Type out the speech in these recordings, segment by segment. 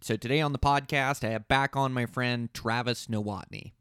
So today on the podcast, I have back on my friend Travis Nowotny.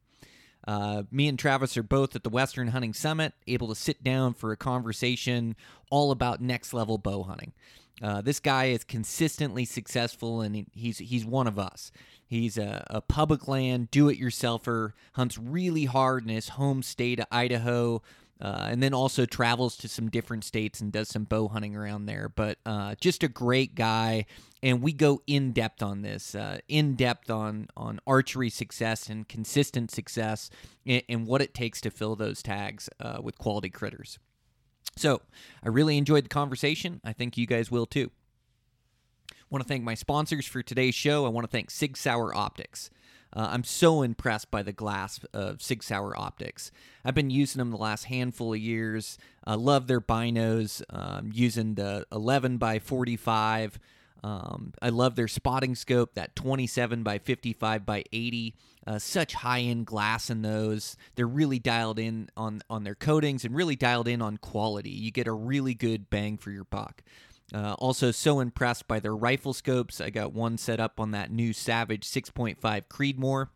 Uh, me and Travis are both at the Western Hunting Summit, able to sit down for a conversation all about next level bow hunting. Uh, this guy is consistently successful, and he- he's he's one of us. He's a, a public land do-it-yourselfer, hunts really hard in his home state of Idaho, uh, and then also travels to some different states and does some bow hunting around there. But uh, just a great guy, and we go in depth on this, uh, in depth on on archery success and consistent success, and, and what it takes to fill those tags uh, with quality critters. So I really enjoyed the conversation. I think you guys will too. Want to thank my sponsors for today's show. I want to thank Sig Sauer Optics. Uh, I'm so impressed by the glass of Sig Sauer Optics. I've been using them the last handful of years. I love their binos. Um, using the 11 by 45. Um, I love their spotting scope, that 27 by 55 by 80. Uh, such high end glass in those. They're really dialed in on on their coatings and really dialed in on quality. You get a really good bang for your buck. Uh, also, so impressed by their rifle scopes. I got one set up on that new Savage 6.5 Creedmoor.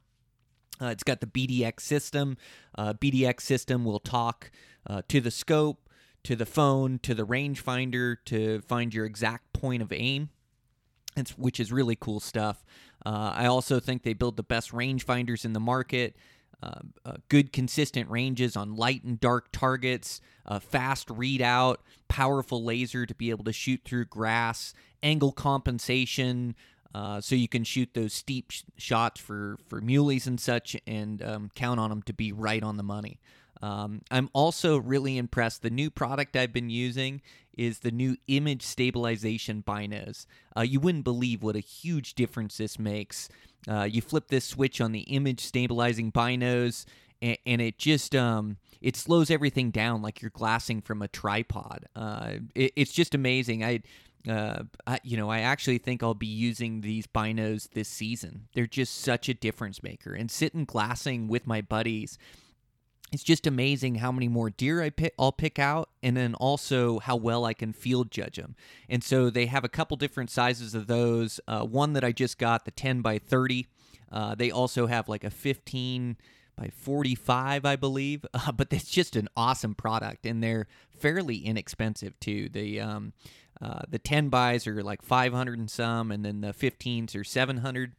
Uh, it's got the BDX system. Uh, BDX system will talk uh, to the scope, to the phone, to the rangefinder to find your exact point of aim. It's, which is really cool stuff. Uh, I also think they build the best rangefinders in the market. Uh, uh, good consistent ranges on light and dark targets, uh, fast readout, powerful laser to be able to shoot through grass, angle compensation, uh, so you can shoot those steep sh- shots for for muleys and such, and um, count on them to be right on the money. Um, I'm also really impressed. The new product I've been using is the new image stabilization binos. Uh, you wouldn't believe what a huge difference this makes. Uh, you flip this switch on the image stabilizing binos, and, and it just um, it slows everything down like you're glassing from a tripod. Uh, it, it's just amazing. I. Uh, I, you know, I actually think I'll be using these binos this season. They're just such a difference maker. And sitting glassing with my buddies, it's just amazing how many more deer I pick, I'll pick out, and then also how well I can field judge them. And so they have a couple different sizes of those. Uh, one that I just got, the 10 by 30. Uh, they also have like a 15 by 45, I believe. Uh, but it's just an awesome product, and they're fairly inexpensive too. The um, uh, the 10 buys are like 500 and some, and then the 15s are 700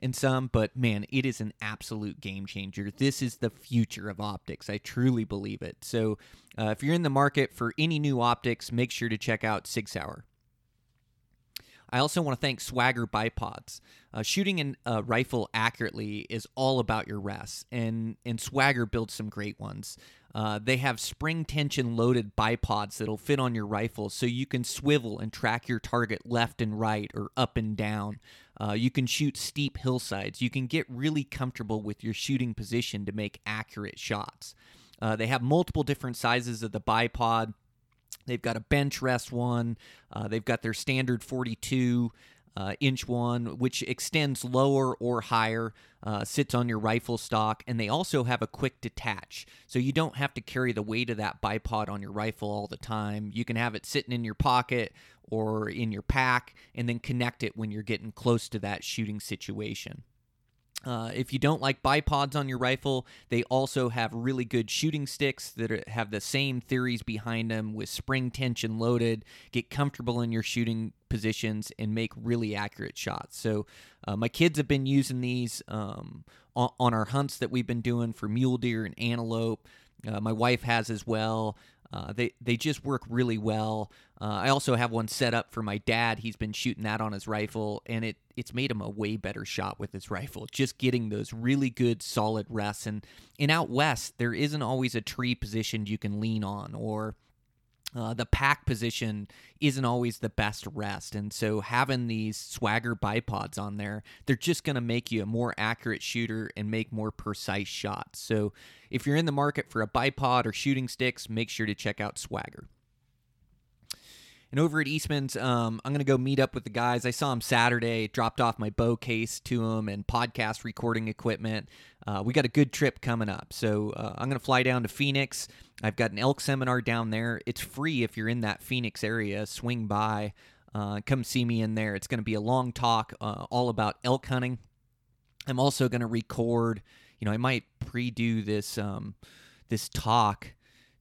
and some, but man, it is an absolute game changer. This is the future of optics. I truly believe it. So, uh, if you're in the market for any new optics, make sure to check out Sig Sauer. I also want to thank Swagger Bipods. Uh, shooting a rifle accurately is all about your rests, and, and Swagger builds some great ones. Uh, they have spring tension loaded bipods that'll fit on your rifle so you can swivel and track your target left and right or up and down. Uh, you can shoot steep hillsides. You can get really comfortable with your shooting position to make accurate shots. Uh, they have multiple different sizes of the bipod. They've got a bench rest one. Uh, they've got their standard 42 uh, inch one, which extends lower or higher, uh, sits on your rifle stock, and they also have a quick detach. So you don't have to carry the weight of that bipod on your rifle all the time. You can have it sitting in your pocket or in your pack and then connect it when you're getting close to that shooting situation. Uh, if you don't like bipods on your rifle, they also have really good shooting sticks that are, have the same theories behind them with spring tension loaded, get comfortable in your shooting positions, and make really accurate shots. So, uh, my kids have been using these um, on, on our hunts that we've been doing for mule deer and antelope. Uh, my wife has as well. Uh, they they just work really well. Uh, I also have one set up for my dad. He's been shooting that on his rifle, and it it's made him a way better shot with his rifle. Just getting those really good solid rests. And in out west, there isn't always a tree positioned you can lean on, or uh, the pack position isn't always the best rest. And so having these swagger bipods on there, they're just going to make you a more accurate shooter and make more precise shots. So if you're in the market for a bipod or shooting sticks, make sure to check out Swagger. And over at Eastman's, um, I'm going to go meet up with the guys. I saw him Saturday, dropped off my bow case to him and podcast recording equipment. Uh, we got a good trip coming up. So uh, I'm going to fly down to Phoenix. I've got an elk seminar down there. It's free if you're in that Phoenix area. Swing by, uh, come see me in there. It's going to be a long talk uh, all about elk hunting. I'm also going to record, you know, I might pre do this, um, this talk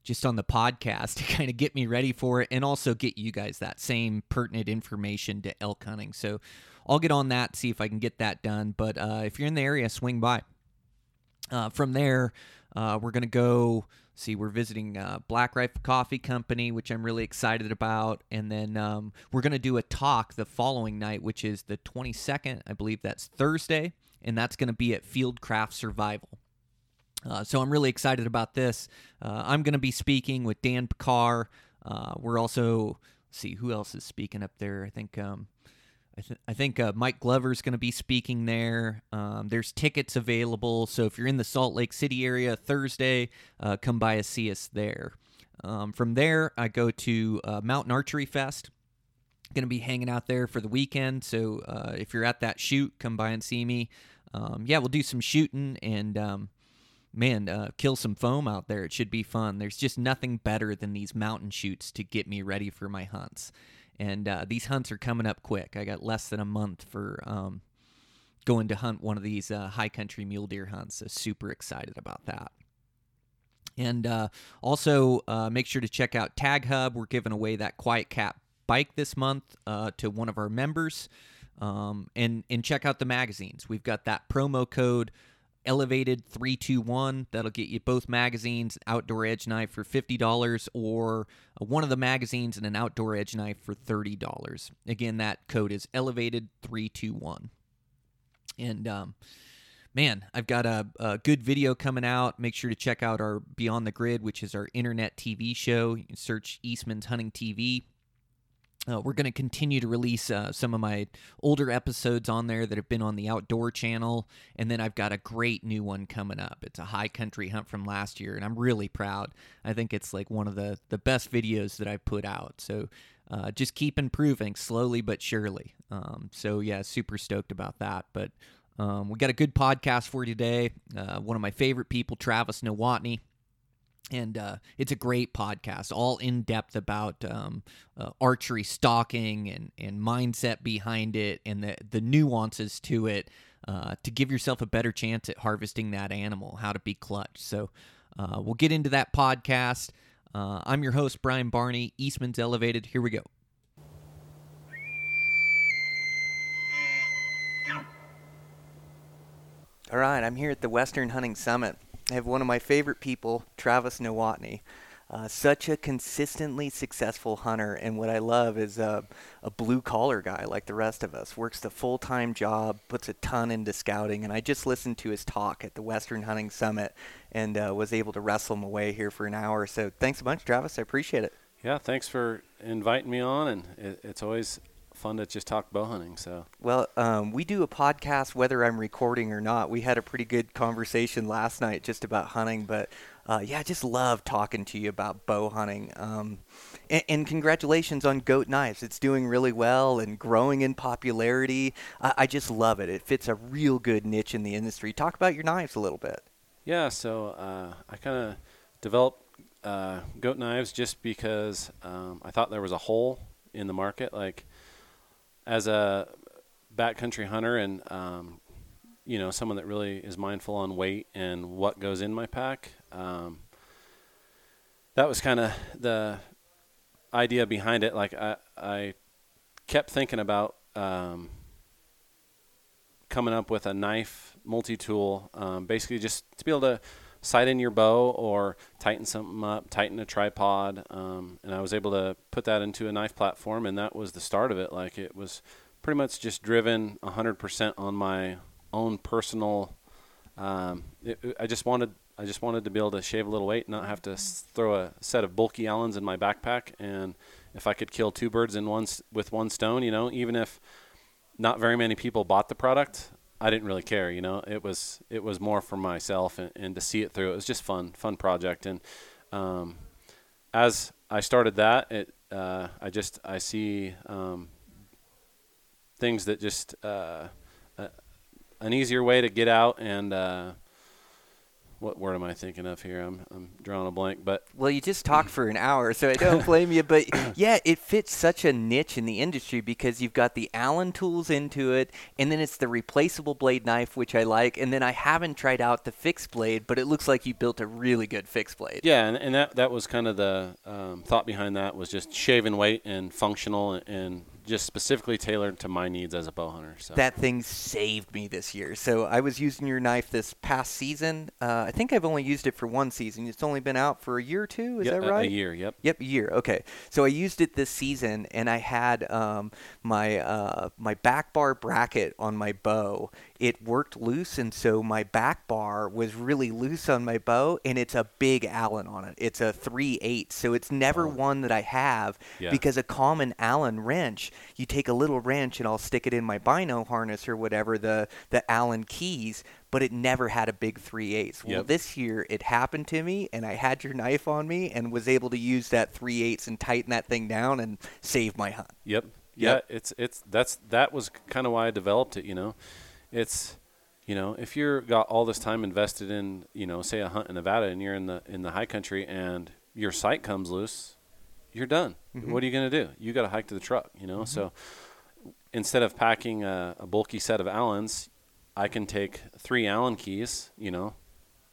just on the podcast to kind of get me ready for it and also get you guys that same pertinent information to elk hunting. So I'll get on that, see if I can get that done. But uh, if you're in the area, swing by. Uh, from there, uh, we're going to go see, we're visiting uh, Black Rifle Coffee Company, which I'm really excited about. And then um, we're going to do a talk the following night, which is the 22nd. I believe that's Thursday. And that's going to be at Fieldcraft Survival. Uh, so I'm really excited about this. Uh, I'm going to be speaking with Dan Picard. Uh, we're also see who else is speaking up there. I think um, I, th- I think uh, Mike Glover's going to be speaking there. Um, there's tickets available, so if you're in the Salt Lake City area Thursday, uh, come by and see us there. Um, from there, I go to uh, Mountain Archery Fest. Going to be hanging out there for the weekend, so if you're at that shoot, come by and see me. Um, yeah, we'll do some shooting and um, man, uh, kill some foam out there. It should be fun. There's just nothing better than these mountain shoots to get me ready for my hunts. And uh, these hunts are coming up quick. I got less than a month for um, going to hunt one of these uh, high country mule deer hunts. So super excited about that. And uh, also uh, make sure to check out Tag Hub. We're giving away that QuietKat bike this month uh, to one of our members. Um, and and check out the magazines. We've got that promo code elevated 321 that'll get you both magazines outdoor edge knife for $50 or one of the magazines and an outdoor edge knife for $30 again that code is elevated 321 and um, man i've got a, a, good video coming out. Make sure to check out our beyond the grid which is our internet tv show. You can search eastman's hunting tv uh, we're going to continue to release uh, some of my older episodes on there that have been on the Outdoor channel. And then I've got a great new one coming up. It's a high country hunt from last year, and I'm really proud. I think it's like one of the, the best videos that I've put out. So uh, just keep improving slowly but surely. Um, so, yeah, super stoked about that. But um, we got a good podcast for you today. Uh, one of my favorite people, Travis Nowotny and uh, it's a great podcast, all in depth about um, uh, archery stalking and, and mindset behind it and the, the nuances to it uh, to give yourself a better chance at harvesting that animal, how to be clutch. So uh, we'll get into that podcast. Uh, I'm your host, Brian Barney, Eastman's Elevated. Here we go. All right, I'm here at the Western Hunting Summit I have one of my favorite people, Travis Nowotny. Uh, such a consistently successful hunter, and what I love is uh, a blue collar guy like the rest of us. Works the full time job, puts a ton into scouting, and I just listened to his talk at the Western Hunting Summit, and uh, was able to wrestle him away here for an hour. So thanks a bunch, Travis. I appreciate it. Yeah, thanks for inviting me on, and it, it's always fun to just talk bow hunting. So well, um, we do a podcast whether I'm recording or not. We had a pretty good conversation last night just about hunting, but uh, yeah, I just love talking to you about bow hunting. Um, and, and, congratulations on Goat Knives. It's doing really well and growing in popularity. I, I just love it. It fits a real good niche in the industry. Talk about your knives a little bit. Yeah, so uh, I kind of developed uh, goat knives just because um, I thought there was a hole in the market. Like as a backcountry hunter and um, you know someone that really is mindful on weight and what goes in my pack, um, that was kind of the idea behind it. Like I, I kept thinking about um, coming up with a knife multi-tool, um, basically just to be able to sight in your bow or tighten something up, tighten a tripod. Um, and I was able to put that into a knife platform, and that was the start of it. Like it was pretty much just driven 100% on my own personal. Um, it, I just wanted I just wanted to be able to shave a little weight, not have to s- throw a set of bulky Allens in my backpack, and if I could kill two birds in one s- with one stone, you know, even if not very many people bought the product, I didn't really care. You know, it was it was more for myself and, and to see it through. It was just fun, fun project. And um, as I started that, it uh, I just I see um, things that just uh, uh, an easier way to get out and. What word am I thinking of here? I'm I'm drawing a blank, but Well, you just talked for an hour, so I don't blame you. But yeah, it fits such a niche in the industry because you've got the Allen tools into it, and then it's the replaceable blade knife, which I like. And then I haven't tried out the fixed blade, but it looks like you built a really good fixed blade. Yeah, and, and that that was kind of the um, thought behind that was just shaving weight and functional and, and just specifically tailored to my needs as a bow hunter. So That thing saved me this year. So I was using your knife this past season. Uh, I think I've only used it for one season. It's only been out for a year or two. Is Yeah, that a- right? A year, yep. Yep, a year. Okay, so I used it this season, and I had um, my uh, my back bar bracket on my bow. It worked loose, and so my back bar was really loose on my bow, and it's a big Allen on it. It's a three eight, so it's never one that I have Yeah. because a common Allen wrench, you take a little wrench and I'll stick it in my bino harness or whatever the the Allen keys. But it never had a big three eighths. Well, Yep. this year it happened to me, and I had your knife on me, and was able to use that three eighths and tighten that thing down and save my hunt. Yep. Yep. Yeah, it's it's that's that was kind of why I developed it. You know, it's you know if you're got all this time invested in you know say a hunt in Nevada and you're in the in the high country and your sight comes loose, you're done. Mm-hmm. What are you gonna do? You got to hike to the truck. You know, so instead of packing a, a bulky set of Allens, I can take three Allen keys. You know.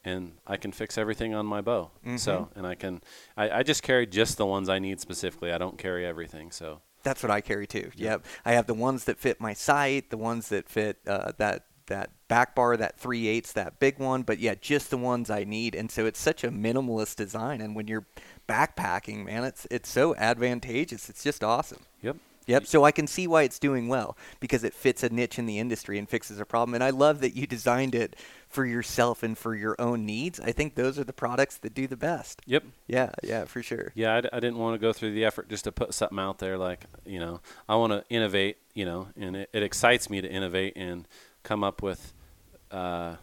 And I can fix everything on my bow. So, mm-hmm. and I can, I, I just carry just the ones I need specifically. I don't carry everything. So, That's what I carry too. Yep. I have the ones that fit my sight, the ones that fit uh, that that back bar, that three eighths, that big one. But yeah, just the ones I need. And so it's such a minimalist design. And when you're backpacking, man, it's it's so advantageous. It's just awesome. yep. Yep. So I can see why it's doing well because it fits a niche in the industry and fixes a problem. And I love that you designed it for yourself and for your own needs. I think those are the products that do the best. Yep. Yeah, yeah, for sure. Yeah, I, d- I didn't want to go through the effort just to put something out there. Like, you know, I want to innovate, you know, and it, it excites me to innovate and come up with uh,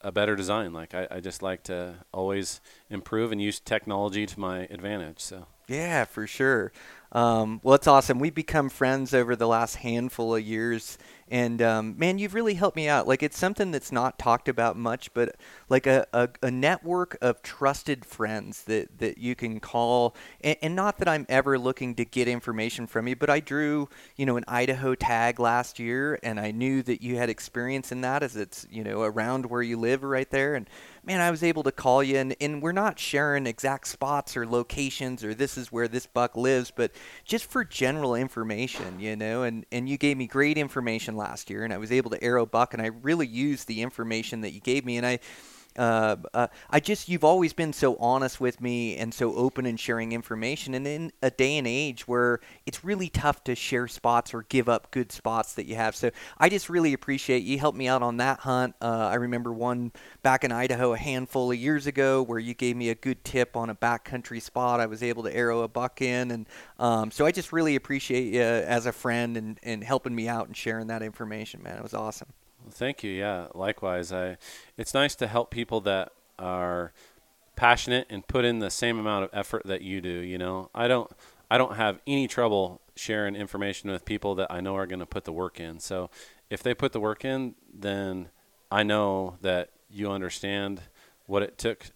a better design. Like, I, I just like to always improve and use technology to my advantage. So, Yeah, for sure. Um, well, it's awesome. We've become friends over the last handful of years, and um, man, you've really helped me out. Like it's something that's not talked about much, but like a, a, a network of trusted friends that, that you can call. And, and not that I'm ever looking to get information from you, but I drew you know an Idaho tag last year, and I knew that you had experience in that, as it's you know around where you live right there, and man, I was able to call you, and, and we're not sharing exact spots or locations or this is where this buck lives, but just for general information, you know. And, and you gave me great information last year, and I was able to arrow buck, and I really used the information that you gave me, and I. Uh, uh, I just you've always been so honest with me and so open and sharing information. And in a day and age where it's really tough to share spots or give up good spots that you have. So I just really appreciate you helped me out on that hunt. Uh, I remember one back in Idaho a handful of years ago where you gave me a good tip on a backcountry spot. I was able to arrow a buck in and um, so I just really appreciate you as a friend and, and helping me out and sharing that information man. It was awesome thank you. Yeah, likewise. I, it's nice to help people that are passionate and put in the same amount of effort that you do. You know, I don't, I don't have any trouble sharing information with people that I know are going to put the work in. So, if they put the work in, then I know that you understand what it took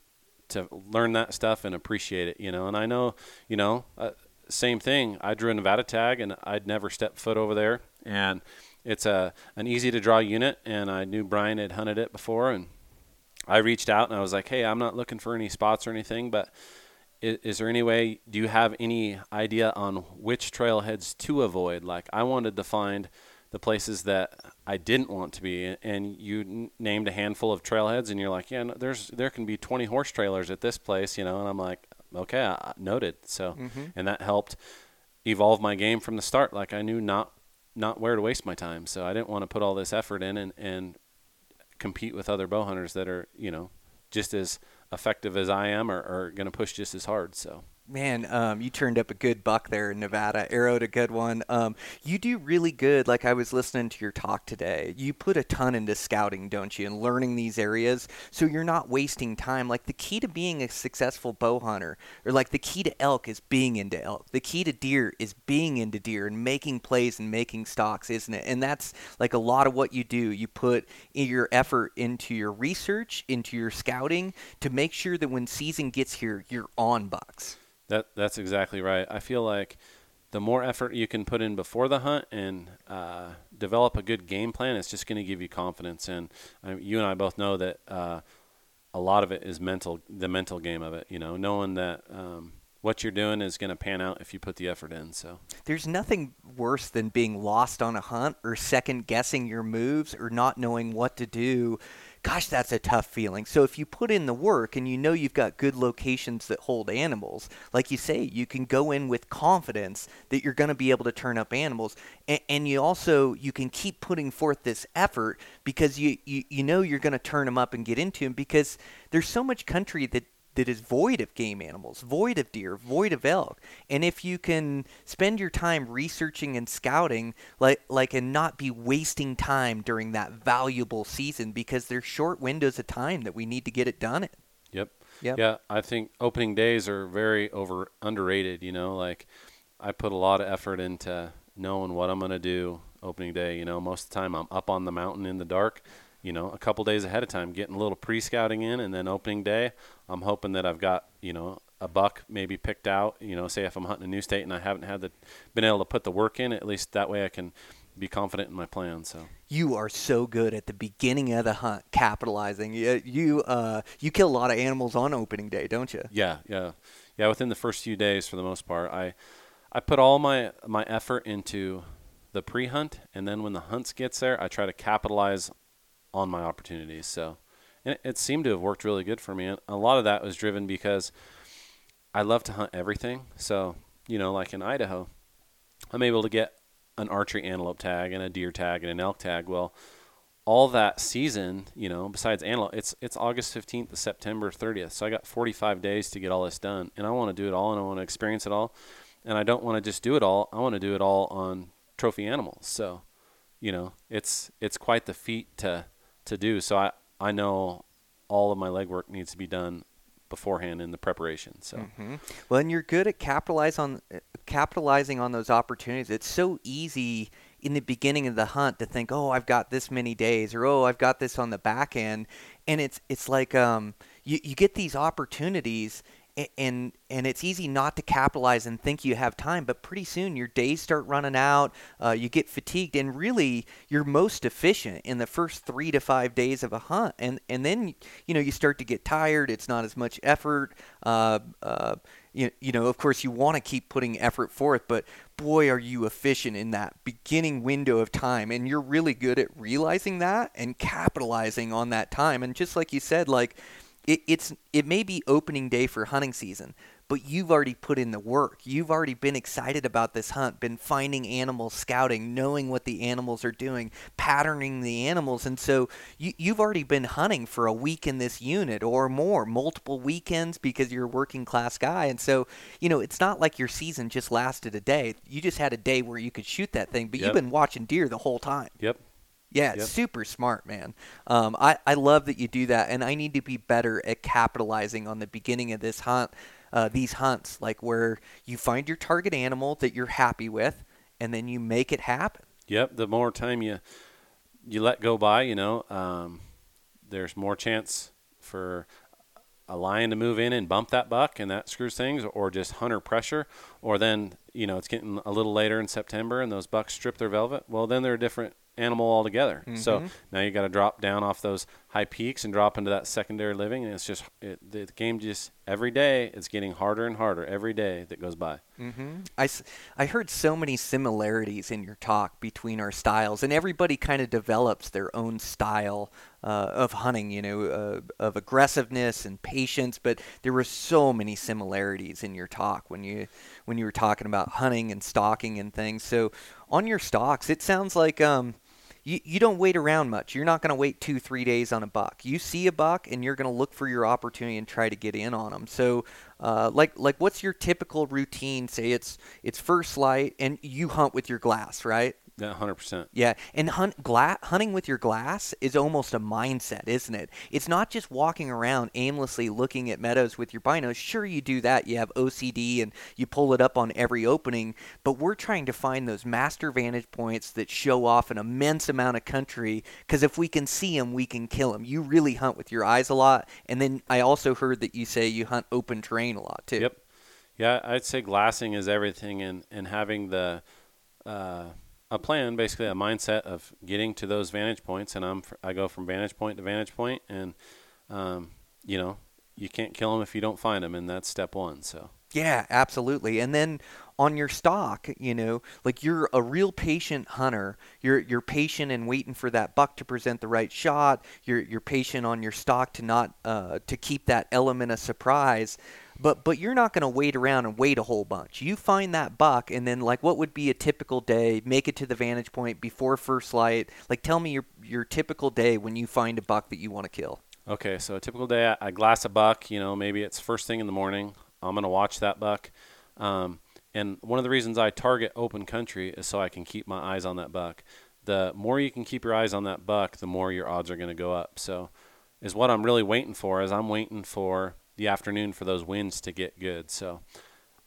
to learn that stuff and appreciate it. You know, and I know, you know, uh, same thing. I drew a Nevada tag, and I'd never stepped foot over there, and it's a an easy to draw unit, and I knew Brian had hunted it before, and I reached out and I was like, "Hey, I'm not looking for any spots or anything, but is, is there any way? Do you have any idea on which trailheads to avoid? Like, I wanted to find the places that I didn't want to be, and you n- named a handful of trailheads, and you're like, "Yeah, no, there's there can be 20 horse trailers at this place, you know," and I'm like, "Okay, I, noted." So, mm-hmm. and that helped evolve my game from the start. Like, I knew not not where to waste my time. So I didn't want to put all this effort in and, and compete with other bow hunters that are, you know, just as effective as I am are, are going to push just as hard. So. Man, um, you turned up a good buck there in Nevada. Arrowed a good one. Um, you do really good. Like I was listening to your talk today. You put a ton into scouting, don't you, and learning these areas, so you're not wasting time. Like the key to being a successful bow hunter, or like the key to elk is being into elk. The key to deer is being into deer and making plays and making stocks, isn't it? And that's like a lot of what you do. You put your effort into your research, into your scouting, to make sure that when season gets here, you're on bucks. That that's exactly right. I feel like the more effort you can put in before the hunt and uh, develop a good game plan, it's just going to give you confidence. And uh, you and I both know that uh, a lot of it is mental, the mental game of it. You know, knowing that um, what you're doing is going to pan out if you put the effort in. So there's nothing worse than being lost on a hunt or second guessing your moves or not knowing what to do gosh, that's a tough feeling. So if you put in the work and you know you've got good locations that hold animals, like you say, you can go in with confidence that you're going to be able to turn up animals, and, and you also you can keep putting forth this effort because you you, you know you're going to turn them up and get into them because there's so much country that that is void of game animals, void of deer, void of elk. And if you can spend your time researching and scouting, like like and not be wasting time during that valuable season because there's short windows of time that we need to get it done in. Yep. Yep. Yeah, I think opening days are very over underrated, you know, like I put a lot of effort into knowing what I'm going to do opening day, you know, most of the time I'm up on the mountain in the dark you know, a couple days ahead of time, getting a little pre-scouting in, and then opening day, I'm hoping that I've got you know a buck maybe picked out. You know, say if I'm hunting a new state and I haven't had the been able to put the work in, at least that way I can be confident in my plan. So you are so good at the beginning of the hunt, capitalizing. You you uh, you kill a lot of animals on opening day, don't you? Yeah, yeah, yeah. Within the first few days, for the most part, I I put all my my effort into the pre-hunt, and then when the hunts gets there, I try to capitalize on my opportunities. So it, it seemed to have worked really good for me. And a lot of that was driven because I love to hunt everything. So, you know, like in Idaho, I'm able to get an archery antelope tag and a deer tag and an elk tag. Well, all that season, you know, besides antelope, it's it's August 15th to September 30th. So I got 45 days to get all this done, and I want to do it all, and I want to experience it all, and I don't want to just do it all. I want to do it all on trophy animals. So, you know, it's it's quite the feat to to do. So I, I know all of my legwork needs to be done beforehand in the preparation. So, mm-hmm. well, and you're good at capitalize on capitalizing on those opportunities. It's so easy in the beginning of the hunt to think, oh, I've got this many days, or oh, I've got this on the back end, and it's it's like um, you you get these opportunities, and and it's easy not to capitalize and think you have time but pretty soon your days start running out uh, you get fatigued and really you're most efficient in the first three to five days of a hunt. And and then you know you start to get tired it's not as much effort uh, uh, you, you know of course you want to keep putting effort forth but boy are you efficient in that beginning window of time. And you're really good at realizing that and capitalizing on that time. And just like you said like it, it's it may be opening day for hunting season, but you've already put in the work. You've already been excited about this hunt, been finding animals, scouting, knowing what the animals are doing, patterning the animals, and so you, you've already been hunting for a week in this unit or more, multiple weekends because you're a working class guy, and so you know it's not like your season just lasted a day. You just had a day where you could shoot that thing, but yep. you've been watching deer the whole time. Yep. Yeah, yep. super smart, man. Um, I, I love that you do that, and I need to be better at capitalizing on the beginning of this hunt, uh, these hunts, like where you find your target animal that you're happy with, and then you make it happen. Yep. The more time you you let go by, you know, um, there's more chance for a lion to move in and bump that buck, and that screws things, or just hunter pressure, or then you know it's getting a little later in September and those bucks strip their velvet. Well, then they're a different animal altogether. Mm-hmm. So now you got to drop down off those high peaks and drop into that secondary living, and it's just it, the game just every day it's getting harder and harder every day that goes by. Mm-hmm. I, I heard so many similarities in your talk between our styles, and everybody kind of develops their own style uh, of hunting, you know, uh, of aggressiveness and patience. But there were so many similarities in your talk when you when you were talking about hunting and stalking and things. So on your stalks, it sounds like um, you, you don't wait around much. You're not going to wait two, three days on a buck. You see a buck, and you're going to look for your opportunity and try to get in on them. So, uh, like, like, what's your typical routine? Say it's it's first light, and you hunt with your glass, right? Yeah, hundred percent. Yeah, and hunt gla- hunting with your glass is almost a mindset, isn't it? It's not just walking around aimlessly looking at meadows with your binos. Sure, you do that. You have OCD and you pull it up on every opening, but we're trying to find those master vantage points that show off an immense amount of country. Because if we can see them, we can kill them. You really hunt with your eyes a lot, and then I also heard that you say you hunt open terrain a lot too. Yep. Yeah, I'd say glassing is everything, and and having the uh, a plan, basically a mindset of getting to those vantage points, and I'm I go from vantage point to vantage point, and um, you know you can't kill them if you don't find them, and that's step one. So Yeah, absolutely. And then on your stock, you know, like you're a real patient hunter. You're you're patient and waiting for that buck to present the right shot. You're you're patient on your stock to not uh, to keep that element of surprise. But but you're not going to wait around and wait a whole bunch. You find that buck, and then like what would be a typical day? Make it to the vantage point before first light. Like tell me your your typical day when you find a buck that you want to kill. Okay, so a typical day, I, glass a buck. You know, maybe it's first thing in the morning. I'm gonna watch that buck, um, and one of the reasons I target open country is so I can keep my eyes on that buck. The more you can keep your eyes on that buck, the more your odds are gonna go up. So, is what I'm really waiting for. Is I'm waiting for the afternoon for those winds to get good. So,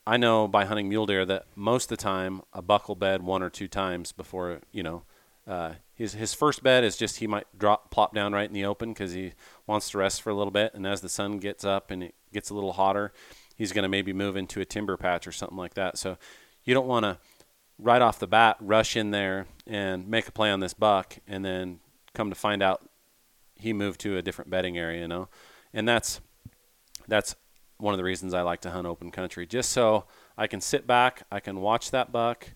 I know by hunting mule deer that most of the time a buck will bed one or two times before you know uh, his his first bed is just he might drop plop down right in the open because he wants to rest for a little bit, and as the sun gets up and it gets a little hotter, he's going to maybe move into a timber patch or something like that. So you don't want to right off the bat rush in there and make a play on this buck, and then come to find out he moved to a different bedding area, you know, and that's that's one of the reasons I like to hunt open country, just so I can sit back, I can watch that buck.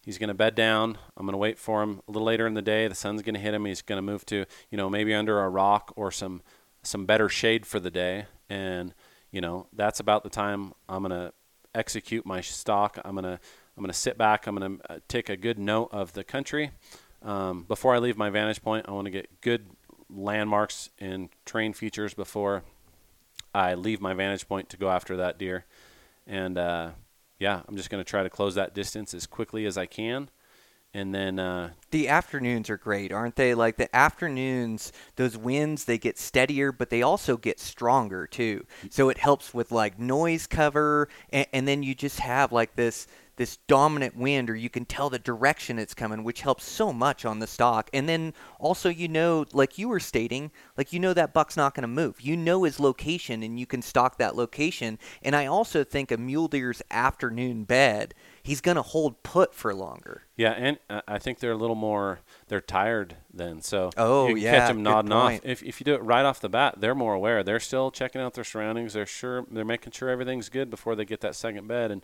He's going to bed down. I'm going to wait for him a little later in the day. The sun's going to hit him. He's going to move to, you know, maybe under a rock or some some better shade for the day. And, you know, that's about the time I'm going to execute my stock. I'm going to I'm to sit back. I'm going to take a good note of the country. Um, before I leave my vantage point, I want to get good landmarks and train features before I leave my vantage point to go after that deer. And uh, yeah, I'm just going to try to close that distance as quickly as I can. And then, uh, The afternoons are great, aren't they? Like the afternoons, those winds they get steadier, but they also get stronger too. So it helps with like noise cover, and, and then you just have like this this dominant wind, or you can tell the direction it's coming, which helps so much on the stock. And then also, you know, like you were stating, like you know that buck's not going to move. You know his location, and you can stalk that location. And I also think a mule deer's afternoon bed, he's going to hold put for longer. yeah, and uh, I think they're a little more, they're tired then. So Oh, you yeah, catch them nodding off. If, if you do it right off the bat, they're more aware. They're still checking out their surroundings. They're sure, they're making sure everything's good before they get that second bed. And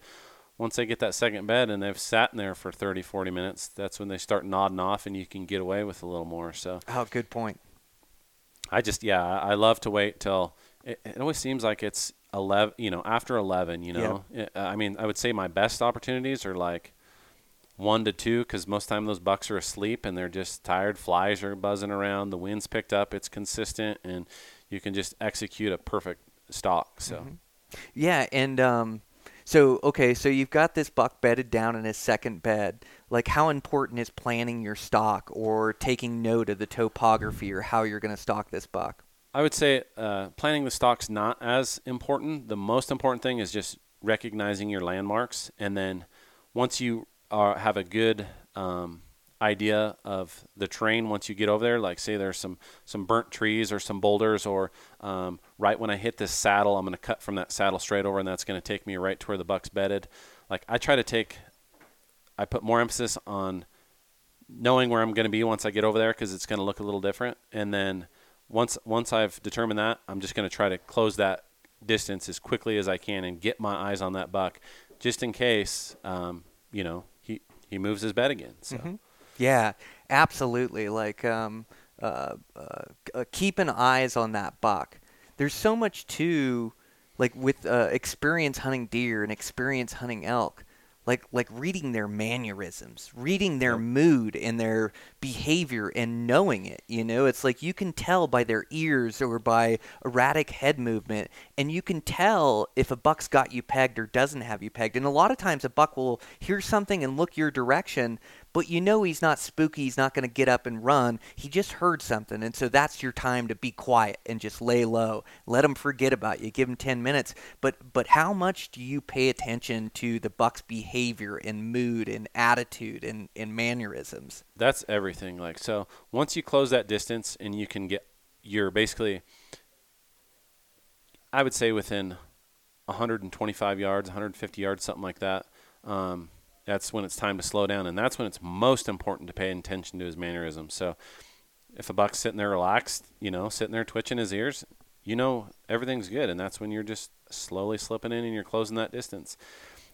once they get that second bed and they've sat in there for 30, 40 minutes, that's when they start nodding off and you can get away with a little more. So Oh, good point. I just yeah, I I love to wait till it, it always seems like it's eleven. You know, after eleven. You know, It- I mean, I would say my best opportunities are like one to two because most time those bucks are asleep and they're just tired. Flies are buzzing around. The wind's picked up. It's consistent, and you can just execute a perfect stalk. So. Yeah, and um, so okay, so you've got this buck bedded down in his second bed. Like, how important is planning your stock or taking note of the topography or how you're going to stock this buck? I would say uh, planning the stock's not as important. The most important thing is just recognizing your landmarks, and then once you are, have a good um, idea of the terrain, once you get over there, like say there's some some burnt trees or some boulders, or um, right when I hit this saddle, I'm going to cut from that saddle straight over, and that's going to take me right to where the buck's bedded. Like I try to take, I put more emphasis on knowing where I'm going to be once I get over there because it's going to look a little different. And then once once I've determined that, I'm just going to try to close that distance as quickly as I can and get my eyes on that buck, just in case, um, you know, he he moves his bed again. So Yeah, absolutely. Like, um, uh, uh, uh, keeping eyes on that buck. There's so much to, like, with uh, experience hunting deer and experience hunting elk. Like like reading their mannerisms, reading their mood and their behavior and knowing it. You know, it's like you can tell by their ears or by erratic head movement, and you can tell if a buck's got you pegged or doesn't have you pegged. And a lot of times, a buck will hear something and look your direction, but you know he's not spooky. He's not going to get up and run. He just heard something. And so that's your time to be quiet and just lay low. Let him forget about you. Give him 10 minutes. But, but how much do you pay attention to the buck's behavior and mood and attitude and, and mannerisms? That's everything. Like, so once you close that distance and you can get, you're basically, I would say within 125 yards, 150 yards, something like that. Um, that's when it's time to slow down, and that's when it's most important to pay attention to his mannerisms. So, if a buck's sitting there relaxed, you know, sitting there twitching his ears, you know everything's good, and that's when you're just slowly slipping in and you're closing that distance.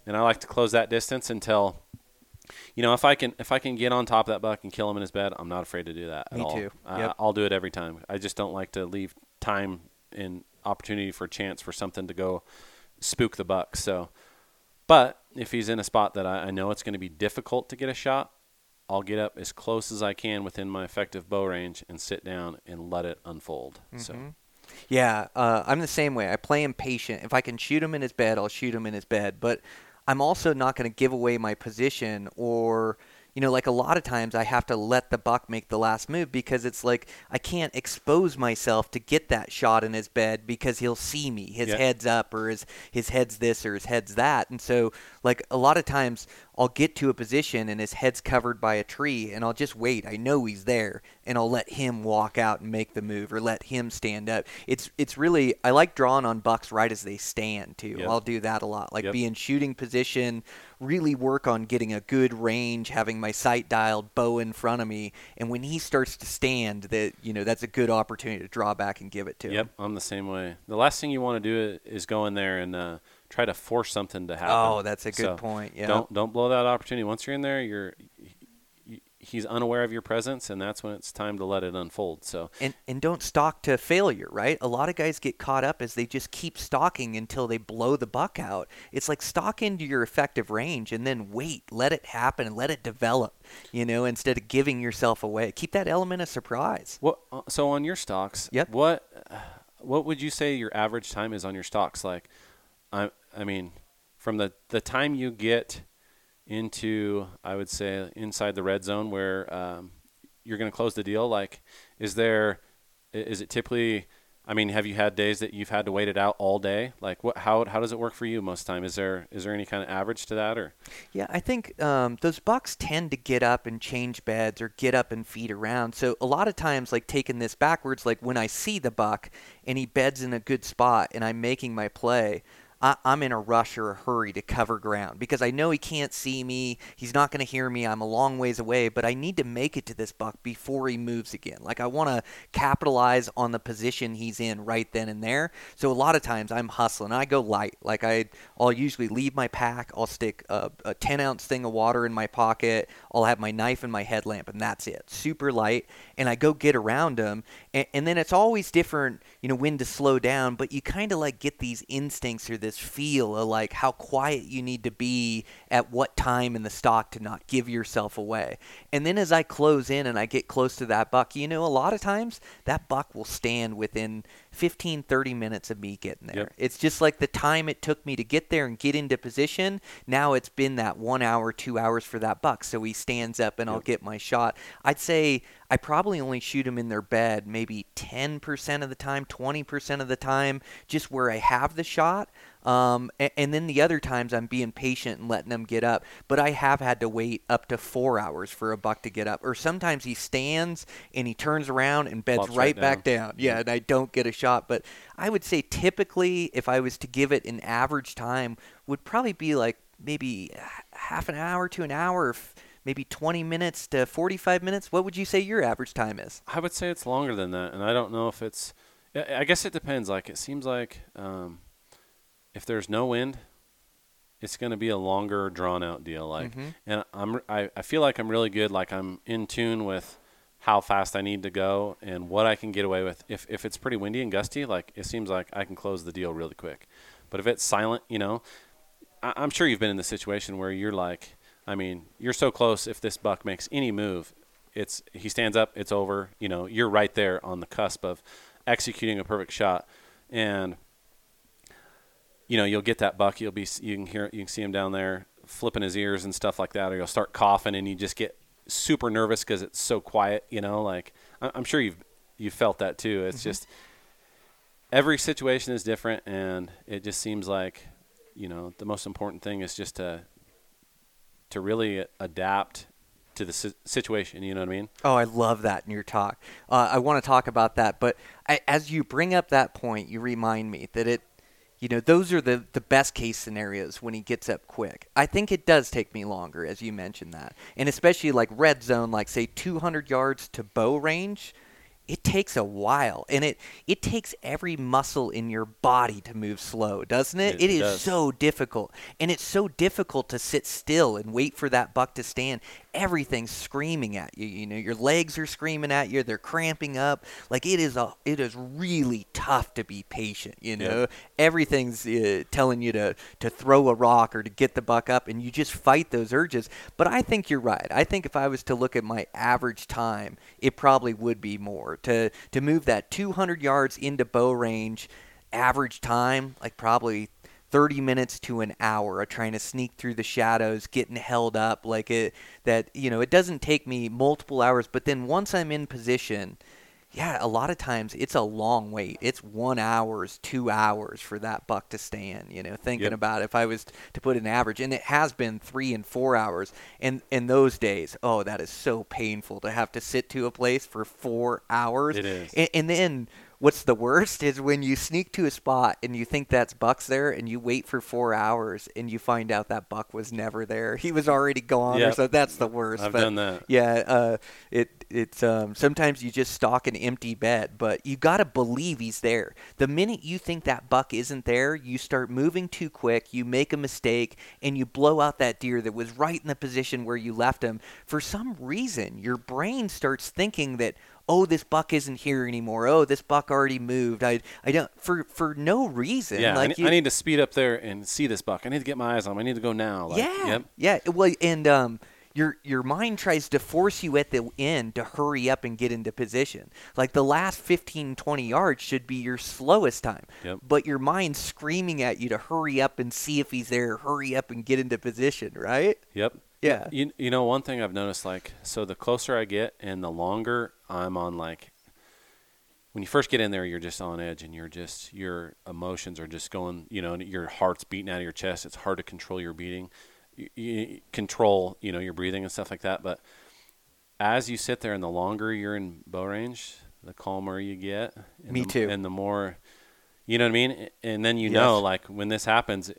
And I like to close that distance until, you know, if I can if I can get on top of that buck and kill him in his bed, I'm not afraid to do that. Me at all. too. I, Yep. I'll do it every time. I just don't like to leave time and opportunity for chance for something to go spook the buck. So, but if he's in a spot that I, I know it's going to be difficult to get a shot, I'll get up as close as I can within my effective bow range and sit down and let it unfold. So, Yeah, uh, I'm the same way. I play him patient. If I can shoot him in his bed, I'll shoot him in his bed. But I'm also not going to give away my position or, you know, like a lot of times I have to let the buck make the last move because it's like I can't expose myself to get that shot in his bed because he'll see me. His Yeah. head's up or his his head's this or his head's that. And so like a lot of times I'll get to a position and his head's covered by a tree and I'll just wait. I know he's there and I'll let him walk out and make the move or let him stand up. It's it's really I like drawing on bucks right as they stand too. Yep. I'll do that a lot. Like Yep. be in shooting position, really work on getting a good range, having my sight dialed, bow in front of me, and when he starts to stand that you know that's a good opportunity to draw back and give it to him. Yep, I'm the same way. The last thing you want to do is go in there and uh, try to force something to happen. Oh, that's a good So point. Yeah. Don't don't blow that opportunity. Once you're in there, you're he's unaware of your presence, and that's when it's time to let it unfold. So and and don't stalk to failure, right? A lot of guys get caught up as they just keep stalking until they blow the buck out. It's like stalk into your effective range and then wait, let it happen and let it develop, you know, instead of giving yourself away. Keep that element of surprise. what? uh, So on your stocks, Yep. What what would you say your average time is on your stocks? Like, I I mean, from the the time you get into, I would say, inside the red zone where um, you're going to close the deal. Like, is there is it typically? I mean, have you had days that you've had to wait it out all day? Like, what? How how does it work for you most time? Is there is there any kind of average to that or? Yeah, I think um, those bucks tend to get up and change beds or get up and feed around. So a lot of times, like taking this backwards, like when I see the buck and he beds in a good spot and I'm making my play, I, I'm in a rush or a hurry to cover ground because I know he can't see me. He's not going to hear me. I'm a long ways away, but I need to make it to this buck before he moves again. Like I want to capitalize on the position he's in right then and there. So a lot of times I'm hustling. I go light. Like I, I'll usually leave my pack. I'll stick a, a 10 ounce thing of water in my pocket. I'll have my knife and my headlamp, and that's it. Super light. And I go get around him, and, and then it's always different, you know, when to slow down. But you kind of like get these instincts or this feel of like how quiet you need to be at what time in the stock to not give yourself away. And then as I close in and I get close to that buck, you know, a lot of times that buck will stand within 15, 30 minutes of me getting there. Yep. It's just like the time it took me to get there and get into position. Now it's been that one hour, two hours for that buck. So he stands up and I'll get my shot. I'd say I probably only shoot him in their bed maybe 10% of the time, 20% of the time, just where I have the shot. Um, and, and then the other times I'm being patient and letting them get up. But I have had to wait up to four hours for a buck to get up. Or sometimes he stands and he turns around and beds right, right back down. Yeah, and I don't get a shot. But I would say typically, if I was to give it an average time, would probably be like maybe half an hour to an hour, maybe 20 minutes to 45 minutes. What would you say your average time is? I would say it's longer than that, and I don't know if it's. I I guess it depends. Like it seems like um, if there's no wind, it's going to be a longer, drawn out deal. Like, Mhm. and I'm I, I feel like I'm really good. Like I'm in tune with how fast I need to go and what I can get away with. If if it's pretty windy and gusty, like it seems like I can close the deal really quick. But if it's silent, you know, I, I'm sure you've been in the situation where you're like, I mean, you're so close. If this buck makes any move, it's he stands up, it's over. You know, you're right there on the cusp of executing a perfect shot, and you know you'll get that buck. You'll be you can hear you can see him down there flipping his ears and stuff like that, or you'll start coughing and you just get super nervous because it's so quiet. You know, like I'm sure you've you felt that too. It's just every situation is different, and it just seems like you know the most important thing is just to to really adapt to the si- situation. You know what I mean? Oh, I love that in your talk. Uh, I want to talk about that, but I, as you bring up that point, you remind me that it, you know, those are the the best case scenarios when he gets up quick. I think it does take me longer, as you mentioned that, and especially like red zone, like say 200 yards to bow range. It takes a while, and it it takes every muscle in your body to move slow, doesn't it? It it is does. so difficult, and it's so difficult to sit still and wait for that buck to stand. Everything's screaming at you. You know, your legs are screaming at you. They're cramping up. Like it is a, it is really tough to be patient. You know, everything's uh, telling you to to throw a rock or to get the buck up, and you just fight those urges. But I think you're right. I think if I was to look at my average time, it probably would be more to to move that 200 yards into bow range. Average time, like probably 30 minutes to an hour of trying to sneak through the shadows, getting held up like it that you know, it doesn't take me multiple hours, but then once I'm in position, yeah, a lot of times it's a long wait. It's 1 hours, 2 hours for that buck to stand, you know, thinking Yep. about if I was to put an average and it has been 3 and 4 hours and in those days, oh, that is so painful to have to sit to a place for 4 hours. It is. And, and then what's the worst is when you sneak to a spot and you think that's buck's there and you wait for four hours and you find out that buck was never there. He was already gone or Yep. so that's the worst. I've but done that. Yeah, uh, it it's um, sometimes you just stalk an empty bed, but you got to believe he's there. The minute you think that buck isn't there, you start moving too quick, you make a mistake, and you blow out that deer that was right in the position where you left him. For some reason, your brain starts thinking that oh this buck isn't here anymore oh this buck already moved i i don't for for no reason Yeah, I, like ne- you, I need to speed up there and see this buck. I need to get my eyes on him. I need to go now. Like, yeah Yep. yeah well and um your your mind tries to force you at the end to hurry up and get into position like the last 15 20 yards should be your slowest time Yep. but your mind's screaming at you to hurry up and see if he's there hurry up and get into position right Yep. Yeah. You, you know, one thing I've noticed, like, so the closer I get and the longer I'm on, like, when you first get in there, you're just on edge and you're just, your emotions are just going, you know, and your heart's beating out of your chest. It's hard to control your beating, you, you control, you know, your breathing and stuff like that. But as you sit there and the longer you're in bow range, the calmer you get. Me the- too. And the more, you know what I mean? And then you know, like, when this happens,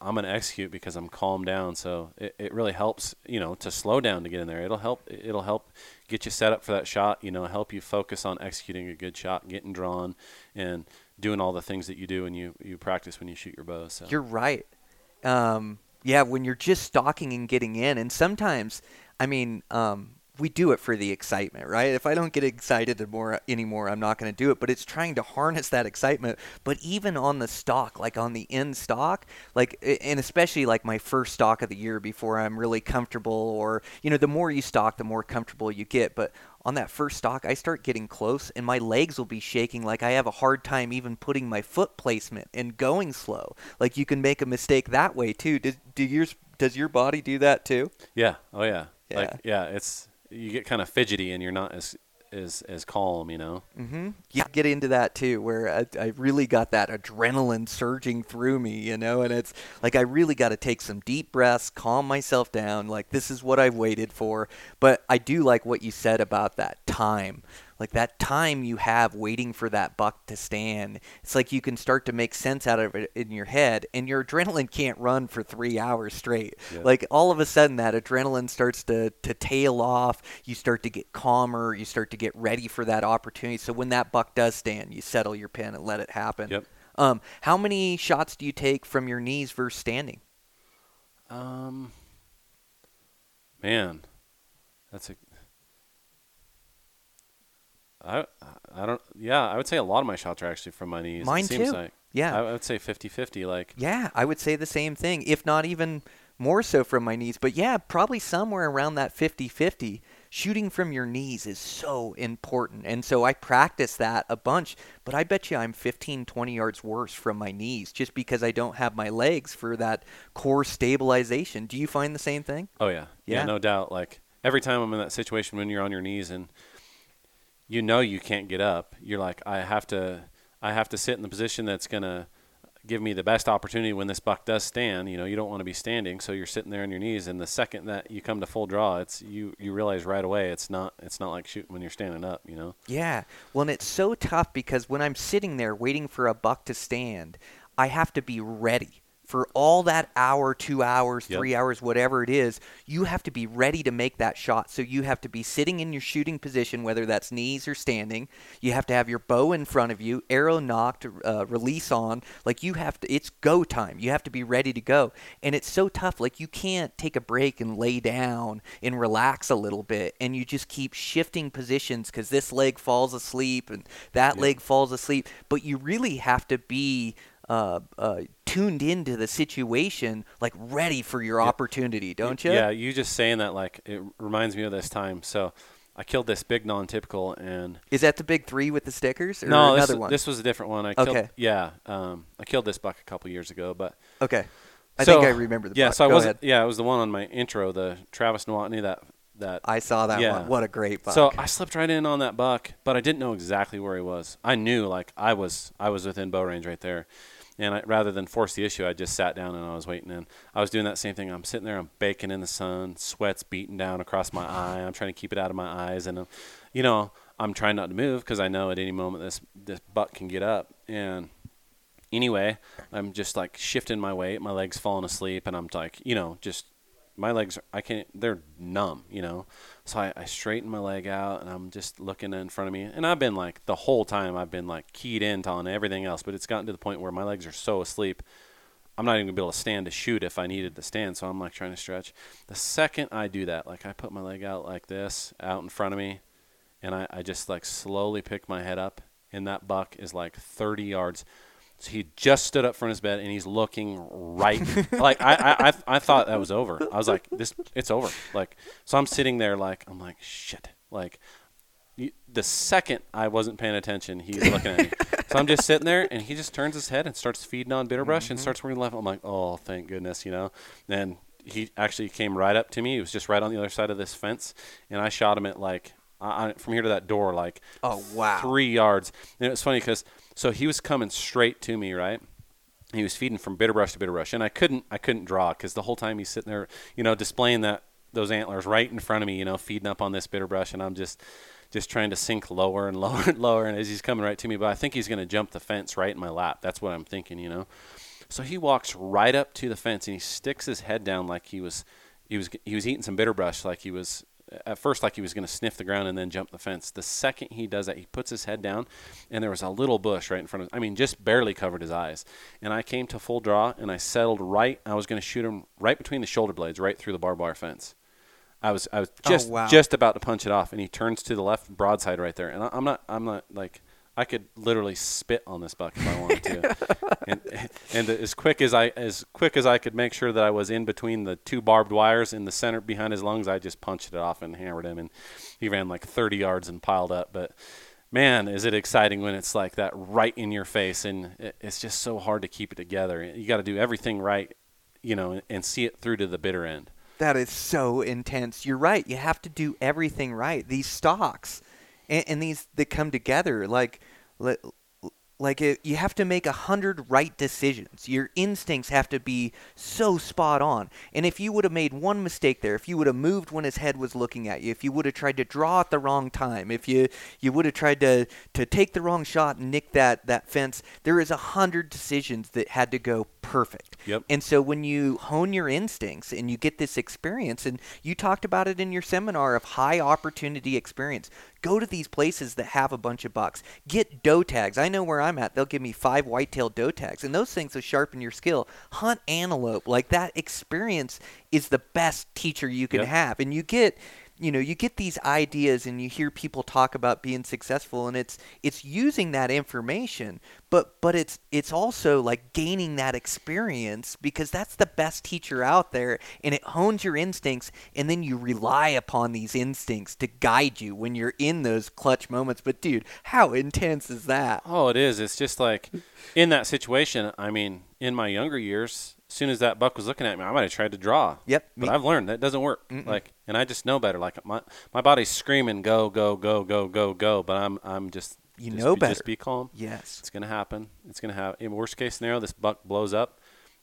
I'm going to execute because I'm calmed down. So it, it really helps, you know, to slow down to get in there. It'll help. It'll help get you set up for that shot. You know, help you focus on executing a good shot, getting drawn, and doing all the things that you do and you you practice when you shoot your bow. So You're right. Um, yeah, when you're just stalking and getting in, and sometimes, I mean, um, we do it for the excitement, right? If I don't get excited more anymore, I'm not going to do it. But it's trying to harness that excitement. But even on the stock, like on the end stock, like, and especially like my first stock of the year before I'm really comfortable, or you know, the more you stock, the more comfortable you get. But on that first stock, I start getting close, and my legs will be shaking like I have a hard time even putting my foot placement and going slow. Like you can make a mistake that way too. Does do yours? Does your body do that too? yeah, oh yeah, Yeah. like yeah, it's you get kind of fidgety and you're not as as as calm, you know. Mm-hmm. You get into that too, where I, I really got that adrenaline surging through me, you know, and it's like I really got to take some deep breaths, calm myself down. Like this is what I've waited for. But I do like what you said about that time. Like that time you have waiting for that buck to stand. It's like you can start to make sense out of it in your head, and your adrenaline can't run for three hours straight. Yeah. Like all of a sudden, that adrenaline starts to, to tail off. You start to get calmer. You start to get ready for that opportunity. So when that buck does stand, you settle your pin and let it happen. Yep. Um, how many shots do you take from your knees versus standing? Um, man, that's a. I I don't. Yeah, I would say a lot of my shots are actually from my knees. Mine too. Like. Yeah. I would say 50-50. Like Yeah, I would say the same thing, if not even more so from my knees. But yeah, probably somewhere around that 50 50. Shooting from your knees is so important. And so I practice that a bunch, but I bet you I'm 15, 20 yards worse from my knees just because I don't have my legs for that core stabilization. Do you find the same thing? Oh yeah. Yeah. no doubt. Like every time I'm in that situation when you're on your knees and you know you can't get up, you're like, I have to, I have to sit in the position that's gonna give me the best opportunity when this buck does stand. You know, you don't want to be standing, so you're sitting there on your knees. And the second that you come to full draw, it's you you realize right away it's not it's not like shooting when you're standing up. You know. Yeah. Well, and it's so tough because when I'm sitting there waiting for a buck to stand, I have to be ready. For all that hour, two hours, Yep. three hours, whatever it is, you have to be ready to make that shot. So you have to be sitting in your shooting position, whether that's knees or standing. You have to have your bow in front of you, arrow nocked, uh, release on. Like you have to, it's go time. You have to be ready to go. And it's so tough. Like you can't take a break and lay down and relax a little bit. And you just keep shifting positions because this leg falls asleep and that leg falls asleep. But you really have to be uh, uh, tuned into the situation, like ready for your opportunity, don't you? Yeah, you just saying that like it reminds me of this time. So I killed this big non-typical and Is that the big three with the stickers or no, this, one? this was a different one. I killed, Okay. Yeah, um, I killed this buck a couple years ago, but okay. I So- think I remember the yeah. buck. So I wasn't. Yeah, it was the one on my intro, the Travis Nowotny that that. I saw that Yeah. one. What a great buck. So I slipped right in on that buck, but I didn't know exactly where he was. I knew like I was I was within bow range right there, and I, rather than force the issue, I just sat down and I was waiting. And I was doing that same thing. I'm sitting there, I'm baking in the sun, sweat's beating down across my eye. I'm trying to keep it out of my eyes, and um, you know I'm trying not to move because I know at any moment this this buck can get up. And anyway, I'm just like shifting my weight, my legs falling asleep, and I'm like, you know, just my legs, I can't, they're numb, you know. So I, I straighten my leg out and I'm just looking in front of me. And I've been like, the whole time, I've been like keyed in on everything else, but it's gotten to the point where my legs are so asleep. I'm not even gonna be able to stand to shoot if I needed to stand, so I'm like trying to stretch. The second I do that, like I put my leg out like this, out in front of me, and I, I just like slowly pick my head up, and that buck is like 30 yards. So he just stood up from his bed and he's looking right. like I, I, I, I thought that was over. I was like, this, it's over. Like, so I'm sitting there like, I'm like, shit. Like, you, the second I wasn't paying attention, he's looking at me. so I'm just sitting there, and he just turns his head and starts feeding on bitter brush and mm-hmm. starts working left. I'm like, oh, thank goodness, you know. And he actually came right up to me. He was just right on the other side of this fence, and I shot him at like I, I- from here to that door, like Oh, wow. three yards. And it was funny because so he was coming straight to me, right? He was feeding from bitter brush to bitter brush, and I couldn't I couldn't draw because the whole time he's sitting there, you know, displaying that those antlers right in front of me, you know, feeding up on this bitter brush, and I'm just just trying to sink lower and lower and lower, and as he's coming right to me, but I think he's going to jump the fence right in my lap. That's what I'm thinking, you know. So he walks right up to the fence and he sticks his head down like he was he was he was eating some bitter brush like he was at first like he was going to sniff the ground and then jump the fence. The second he does that, he puts his head down and there was a little bush right in front of I mean just barely covered his eyes. And I came to full draw and I settled right I was going to shoot him right between the shoulder blades right through the barbed wire fence. I was I was Oh, just wow. just about to punch it off and he turns to the left broadside right there. And I, I'm not I'm not like I could literally spit on this buck if I wanted to, and and as quick as I as quick as I could make sure that I was in between the two barbed wires in the center behind his lungs, I just punched it off and hammered him, and he ran like 30 yards and piled up. But man, is it exciting when it's like that right in your face, and it, it's just so hard to keep it together. You got to do everything right, you know, and, and see it through to the bitter end. That is so intense. You're right. You have to do everything right. These stocks and, and these that come together, like, li- like it, you have to make a hundred right decisions. Your instincts have to be so spot on. And if you would have made one mistake there, if you would have moved when his head was looking at you, if you would have tried to draw at the wrong time, if you you would have tried to to take the wrong shot and nick that that fence, there is a hundred decisions that had to go perfect. Yep. And so when you hone your instincts and you get this experience, and you talked about it in your seminar of high opportunity experience, go to these places that have a bunch of bucks. Get doe tags. I know where I'm at. They'll give me five whitetail doe tags, and those things will sharpen your skill. Hunt antelope. Like that experience is the best teacher you can Yep. have, and you get you know, you get these ideas and you hear people talk about being successful and it's it's using that information, but but it's it's also like gaining that experience because that's the best teacher out there and it hones your instincts and then you rely upon these instincts to guide you when you're in those clutch moments. But dude, how intense is that? Oh, it is. It's just like in that situation. I mean, in my younger years, soon as that buck was looking at me, I might have tried to draw. Yep, But me- I've learned that doesn't work. Mm-mm. Like, and I just know better. Like my my body's screaming, go, go, go, go, go, go. But I'm I'm just You just know be, better. Just be calm. Yes. It's gonna happen. It's gonna happen. In worst case scenario, this buck blows up.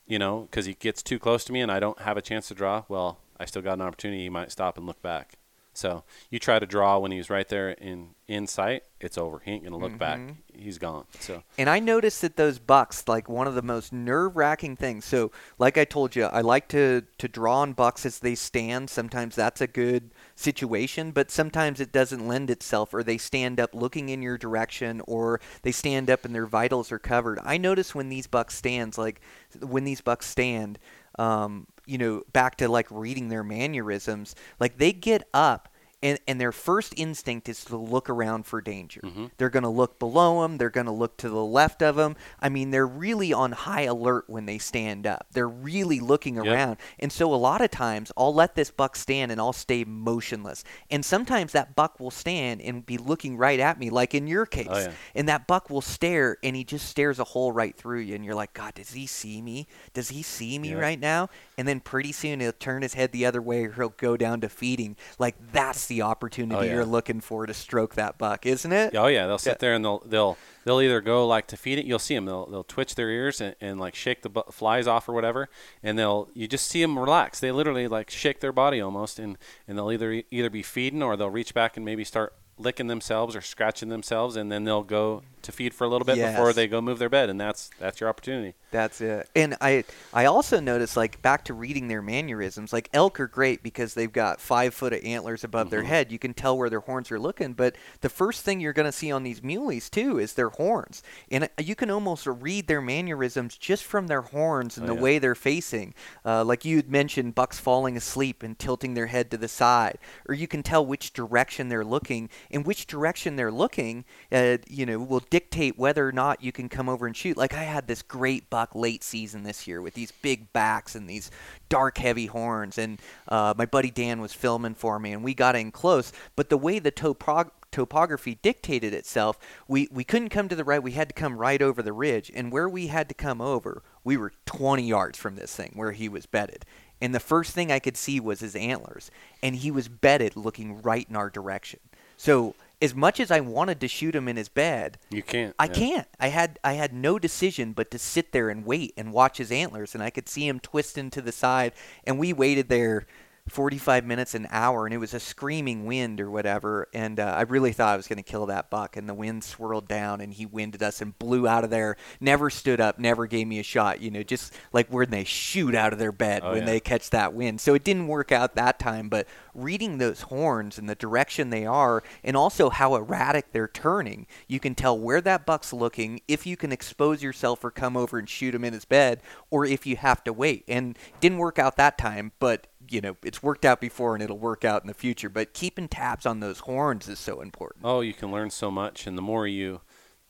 You know, because he gets too close to me and I don't have a chance to draw. Well, I still got an opportunity. He might stop and look back. So you try to draw when he's right there in in sight. It's over. He ain't gonna look back. Mhm. He's gone. So And I noticed that those bucks, like one of the most nerve-wracking things. So, like I told you, I like to to draw on bucks as they stand. Sometimes that's a good situation, but sometimes it doesn't lend itself, or they stand up looking in your direction, or they stand up and their vitals are covered. I notice when these bucks stands, like when these bucks stand, um, you know, back to like reading their mannerisms, like they get up. And, and their first instinct is to look around for danger. Mm-hmm. They're going to look below them. They're going to look to the left of them. I mean, they're really on high alert when they stand up. They're really looking around. And so a lot of times I'll let this buck stand and I'll stay motionless. And sometimes that buck will stand and be looking right at me, like in your oh, case. Oh, yeah. And that buck will stare and he just stares a hole right through you. And you're like, God, does he see me? Does he see me Yeah. right now? And then pretty soon he'll turn his head the other way or he'll go down to feeding. Like that's the opportunity Oh, yeah. you're looking for to stroke that buck, isn't it? Oh yeah, they'll sit Yeah. there and they'll they'll they'll either go like to feed it. You'll see them. They'll they'll twitch their ears and, and like shake the bu- flies off or whatever, and they'll you just see them relax. They literally like shake their body almost, and and they'll either either be feeding or they'll reach back and maybe start licking themselves or scratching themselves, and then they'll go to feed for a little bit before they go move their bed, and that's that's your opportunity. That's it. And I I also noticed like back to reading their mannerisms, like elk are great because they've got five foot of antlers above their head. You can tell where their horns are looking. But the first thing you're gonna see on these muleys too is their horns. And uh, you can almost read their mannerisms just from their horns and Oh, the yeah. way they're facing. Uh, like you had mentioned bucks falling asleep and tilting their head to the side. Or you can tell which direction they're looking and which direction they're looking uh, you know, will dictate whether or not you can come over and shoot. Like I had this great buck late season this year with these big backs and these dark, heavy horns, and uh, my buddy Dan was filming for me, and we got in close. But the way the topog- topography dictated itself, we, we couldn't come to the right. We had to come right over the ridge, and where we had to come over, we were 20 yards from this thing where he was bedded. And the first thing I could see was his antlers, and he was bedded looking right in our direction. So as much as I wanted to shoot him in his bed, You can't. I yeah. can't. I had I had no decision but to sit there and wait and watch his antlers, and I could see him twisting to the side. And we waited there 45 minutes, an hour, and it was a screaming wind or whatever. And uh, I really thought I was going to kill that buck. And the wind swirled down, and he winded us and blew out of there. Never stood up, never gave me a shot. You know, just like when they shoot out of their bed Oh, when yeah. they catch that wind. So it didn't work out that time, but reading those horns and the direction they are, and also how erratic they're turning, you can tell where that buck's looking, if you can expose yourself or come over and shoot him in his bed, or if you have to wait. And didn't work out that time, but you know, it's worked out before and it'll work out in the future. But keeping tabs on those horns is so important. Oh, you can learn so much, and the more you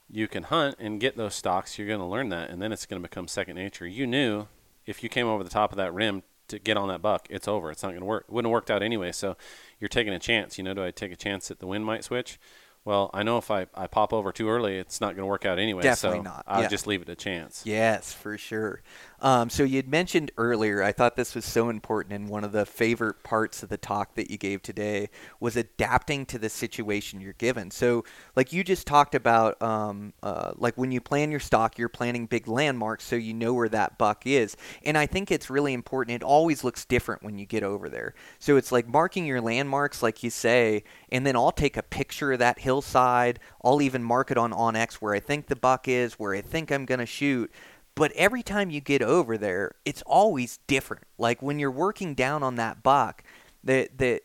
you can hunt and get those stocks, you're going to learn that, and then it's going to become second nature. You knew if you came over the top of that rim to get on that buck, it's over. It's not going to work. It wouldn't have worked out anyway. So you're taking a chance. You know, do I take a chance that the wind might switch? Well, I know if I, I pop over too early, it's not going to work out anyway. Definitely so not, I'll yeah. just leave it a chance. Yes, for sure. Um, so you had mentioned earlier, I thought this was so important, and one of the favorite parts of the talk that you gave today was adapting to the situation you're given. So, like you just talked about, um, uh, like when you plan your stock, you're planning big landmarks so you know where that buck is. And I think it's really important. It always looks different when you get over there. So it's like marking your landmarks, like you say, and then I'll take a picture of that hillside. I'll even mark it on OnX where I think the buck is, where I think I'm going to shoot. But every time you get over there, it's always different. Like when you're working down on that buck, the the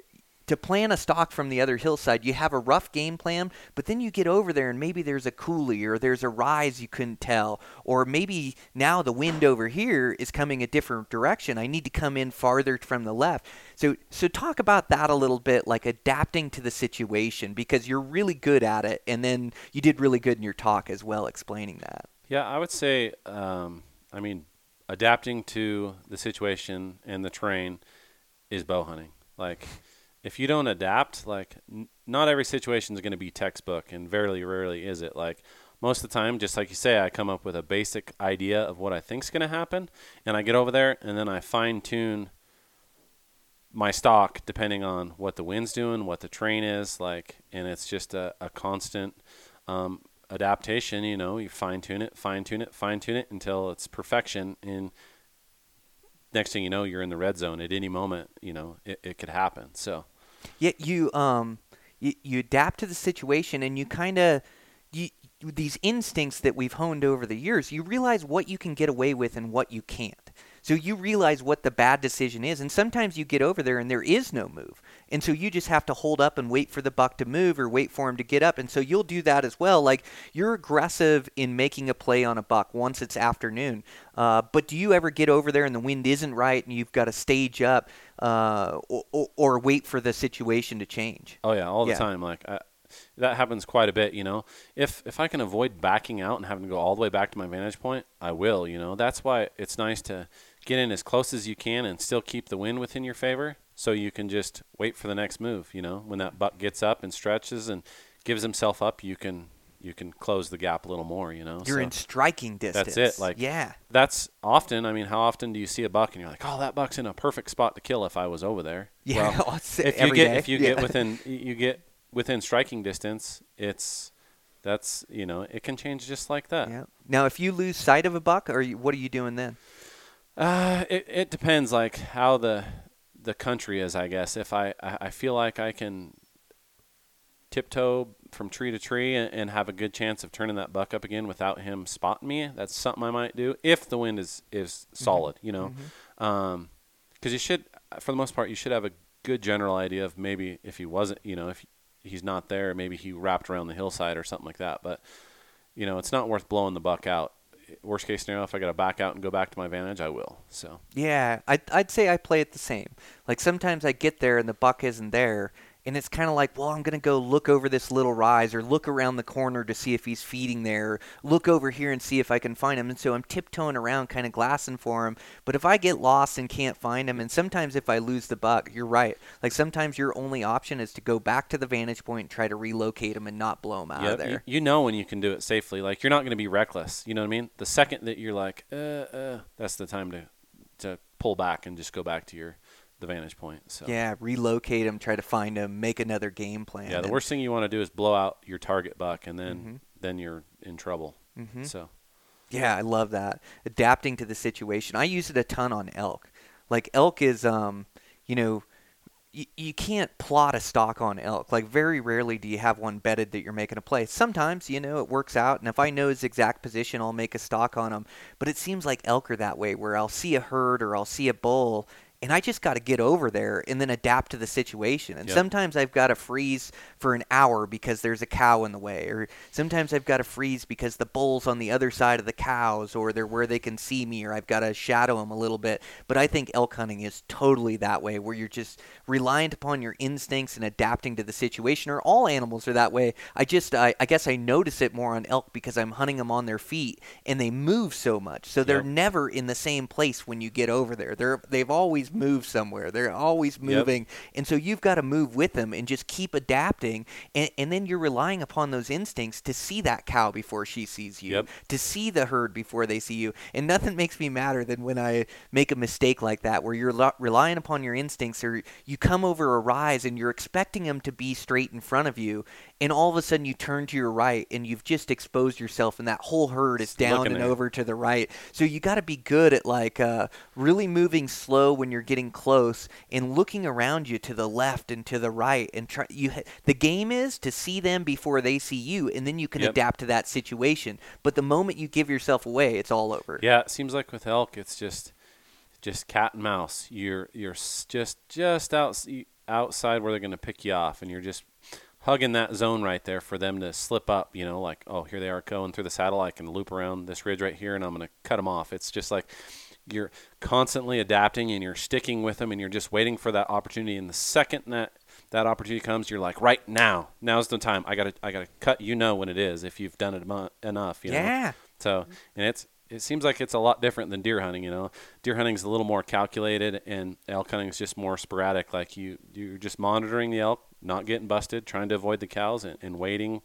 to plan a stock from the other hillside, you have a rough game plan, but then you get over there and maybe there's a coulee or there's a rise you couldn't tell, or maybe now the wind over here is coming a different direction. I need to come in farther from the left. So, so talk about that a little bit, like adapting to the situation, because you're really good at it, and then you did really good in your talk as well, explaining that. Yeah, I would say, um, I mean, adapting to the situation and the terrain is bow hunting. Like, if you don't adapt, like, n- not every situation is going to be textbook, and very rarely is it. Like, most of the time, just like you say, I come up with a basic idea of what I think is going to happen, and I get over there, and then I fine tune my stock depending on what the wind's doing, what the terrain is like, and it's just a, a constant um, adaptation. You know, you fine tune it, fine tune it, fine tune it until it's perfection. And next thing you know, you're in the red zone at any moment. You know, it, it could happen. So, Yet you um you, you adapt to the situation and you kind of you these instincts that we've honed over the years, you realize what you can get away with and what you can't. So you realize what the bad decision is, and sometimes you get over there and there is no move. And so you just have to hold up and wait for the buck to move or wait for him to get up. And so you'll do that as well. Like you're aggressive in making a play on a buck once it's afternoon. Uh, but do you ever get over there and the wind isn't right and you've got to stage up uh, or, or, wait for the situation to change? oh yeah, all the Yeah. time. Like I, that happens quite a bit. You know, if if I can avoid backing out and having to go all the way back to my vantage point, I will. You know, that's why it's nice to get in as close as you can and still keep the wind within your favor, so you can just wait for the next move. You know, when that buck gets up and stretches and gives himself up, you can you can close the gap a little more. You know, You're So in striking distance. That's it. Like yeah, that's often. I mean, how often do you see a buck and you're like, oh, that buck's in a perfect spot to kill if I was over there? yeah. Well, if you get day. if you Yeah. get within you get within striking distance, it's that's you know it can change just like that. yeah. Now, if you lose sight of a buck, or you, what are you doing then? Uh, it it depends like how the the country is, I guess. If I I I feel like I can tiptoe from tree to tree and, and have a good chance of turning that buck up again without him spotting me, that's something I might do if the wind is is solid, you know. Um 'cause you should, for the most part, you should have a good general idea of maybe if he wasn't, you know, if he's not there, maybe he wrapped around the hillside or something like that. But you know, it's not worth blowing the buck out. Worst case scenario, if I got to back out and go back to my vantage, I will. So Yeah, I'd, I'd say I play it the same. Like sometimes I get there and the buck isn't there, and it's kind of like, well, I'm going to go look over this little rise or look around the corner to see if he's feeding there, look over here and see if I can find him. And so I'm tiptoeing around, kind of glassing for him. But if I get lost and can't find him, and sometimes if I lose the buck, you're right. Like sometimes your only option is to go back to the vantage point and try to relocate him and not blow him out yeah, of there. you, you know when you can do it safely. Like you're not going to be reckless. You know what I mean? The second that you're like, uh, uh, that's the time to to pull back and just go back to your the vantage point. So Yeah, relocate him, try to find him, make another game plan. yeah. The worst thing you want to do is blow out your target buck, and then Mm-hmm. then you're in trouble. So Yeah, I love that. Adapting to the situation. I use it a ton on elk. Like elk is um, you know, you, you can't plot a stock on elk. Like very rarely do you have one bedded that you're making a play. Sometimes, you know, it works out and if I know his exact position, I'll make a stock on him. But it seems like elk are that way where I'll see a herd or I'll see a bull and I just got to get over there and then adapt to the situation. And Yep. sometimes I've got to freeze for an hour because there's a cow in the way, or sometimes I've got to freeze because the bull's on the other side of the cows, or they're where they can see me, or I've got to shadow them a little bit. But I think elk hunting is totally that way, where you're just reliant upon your instincts and adapting to the situation. Or all animals are that way. I just, I, I guess I notice it more on elk because I'm hunting them on their feet and they move so much, so they're Yep. never in the same place when you get over there. They're they've always moved somewhere. They're always moving, and so you've got to move with them and just keep adapting. And, and then you're relying upon those instincts to see that cow before she sees you, Yep. to see the herd before they see you. And nothing makes me madder than when I make a mistake like that, where you're lo- relying upon your instincts, or you come over a rise and you're expecting them to be straight in front of you, and all of a sudden you turn to your right and you've just exposed yourself, and that whole herd is down looking and over to the right. So you got to be good at like uh, really moving slow when you're getting close and looking around you to the left and to the right and try. You ha- the game is to see them before they see you, and then you can Yep. adapt to that situation. But the moment you give yourself away, it's all over. Yeah, it seems like with elk, it's just just cat and mouse. You're you're just just out. Outside where they're going to pick you off, and you're just hugging that zone right there for them to slip up. You know, like oh, here they are going through the saddle. I can loop around this ridge right here, and I'm going to cut them off. It's just like you're constantly adapting, and you're sticking with them, and you're just waiting for that opportunity. And the second that that opportunity comes, you're like, right now, now's the time. I gotta, I gotta cut. You know when it is if you've done it emo- enough. You know? Yeah. So, and it's it seems like it's a lot different than deer hunting. You know, deer hunting's a little more calculated, and elk hunting is just more sporadic. Like you, you're just monitoring the elk, not getting busted, trying to avoid the cows, and, and waiting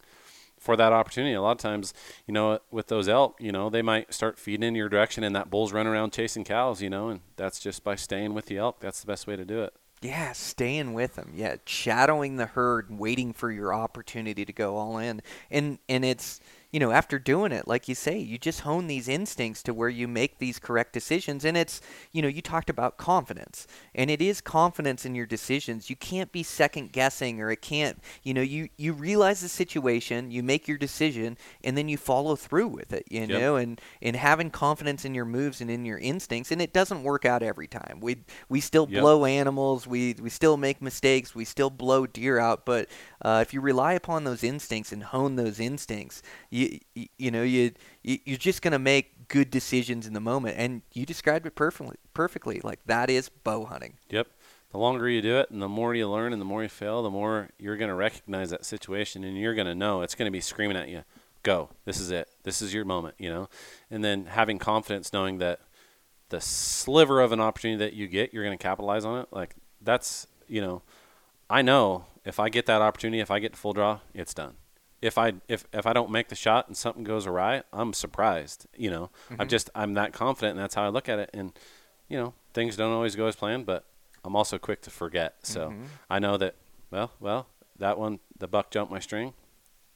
for that opportunity. A lot of times, you know, with those elk, you know, they might start feeding in your direction, and that bull's running around chasing cows. You know, and that's just by staying with the elk. That's the best way to do it. Yeah, staying with them. Yeah, shadowing the herd, waiting for your opportunity to go all in. And and it's you know, after doing it, like you say, you just hone these instincts to where you make these correct decisions. And it's, you know, you talked about confidence, and it is confidence in your decisions. You can't be second guessing, or it can't, you know, you, you realize the situation, you make your decision, and then you follow through with it, you Yep. know, and, and having confidence in your moves and in your instincts. And it doesn't work out every time. We, we still Yep. blow animals, we, we still make mistakes, we still blow deer out, but uh, if you rely upon those instincts and hone those instincts, you you, you know you, you you're just gonna make good decisions in the moment. And you described it perfectly. Perfectly, like that is bow hunting. Yep. The longer you do it and the more you learn and the more you fail, the more you're to recognize that situation and you're to know it's to be screaming at you, go. This is it. This is your moment, you know? And then having confidence knowing that the sliver of an opportunity that you get, you're to capitalize on it. Like that's, you know, I know if I get that opportunity, if I get full draw, it's done. If I if if I don't make the shot and something goes awry, I'm surprised. You know, I'm mm-hmm. just I'm that confident, and that's how I look at it. And you know, things don't always go as planned, but I'm also quick to forget. So mm-hmm. I know that. Well, well, that one, the buck jumped my string,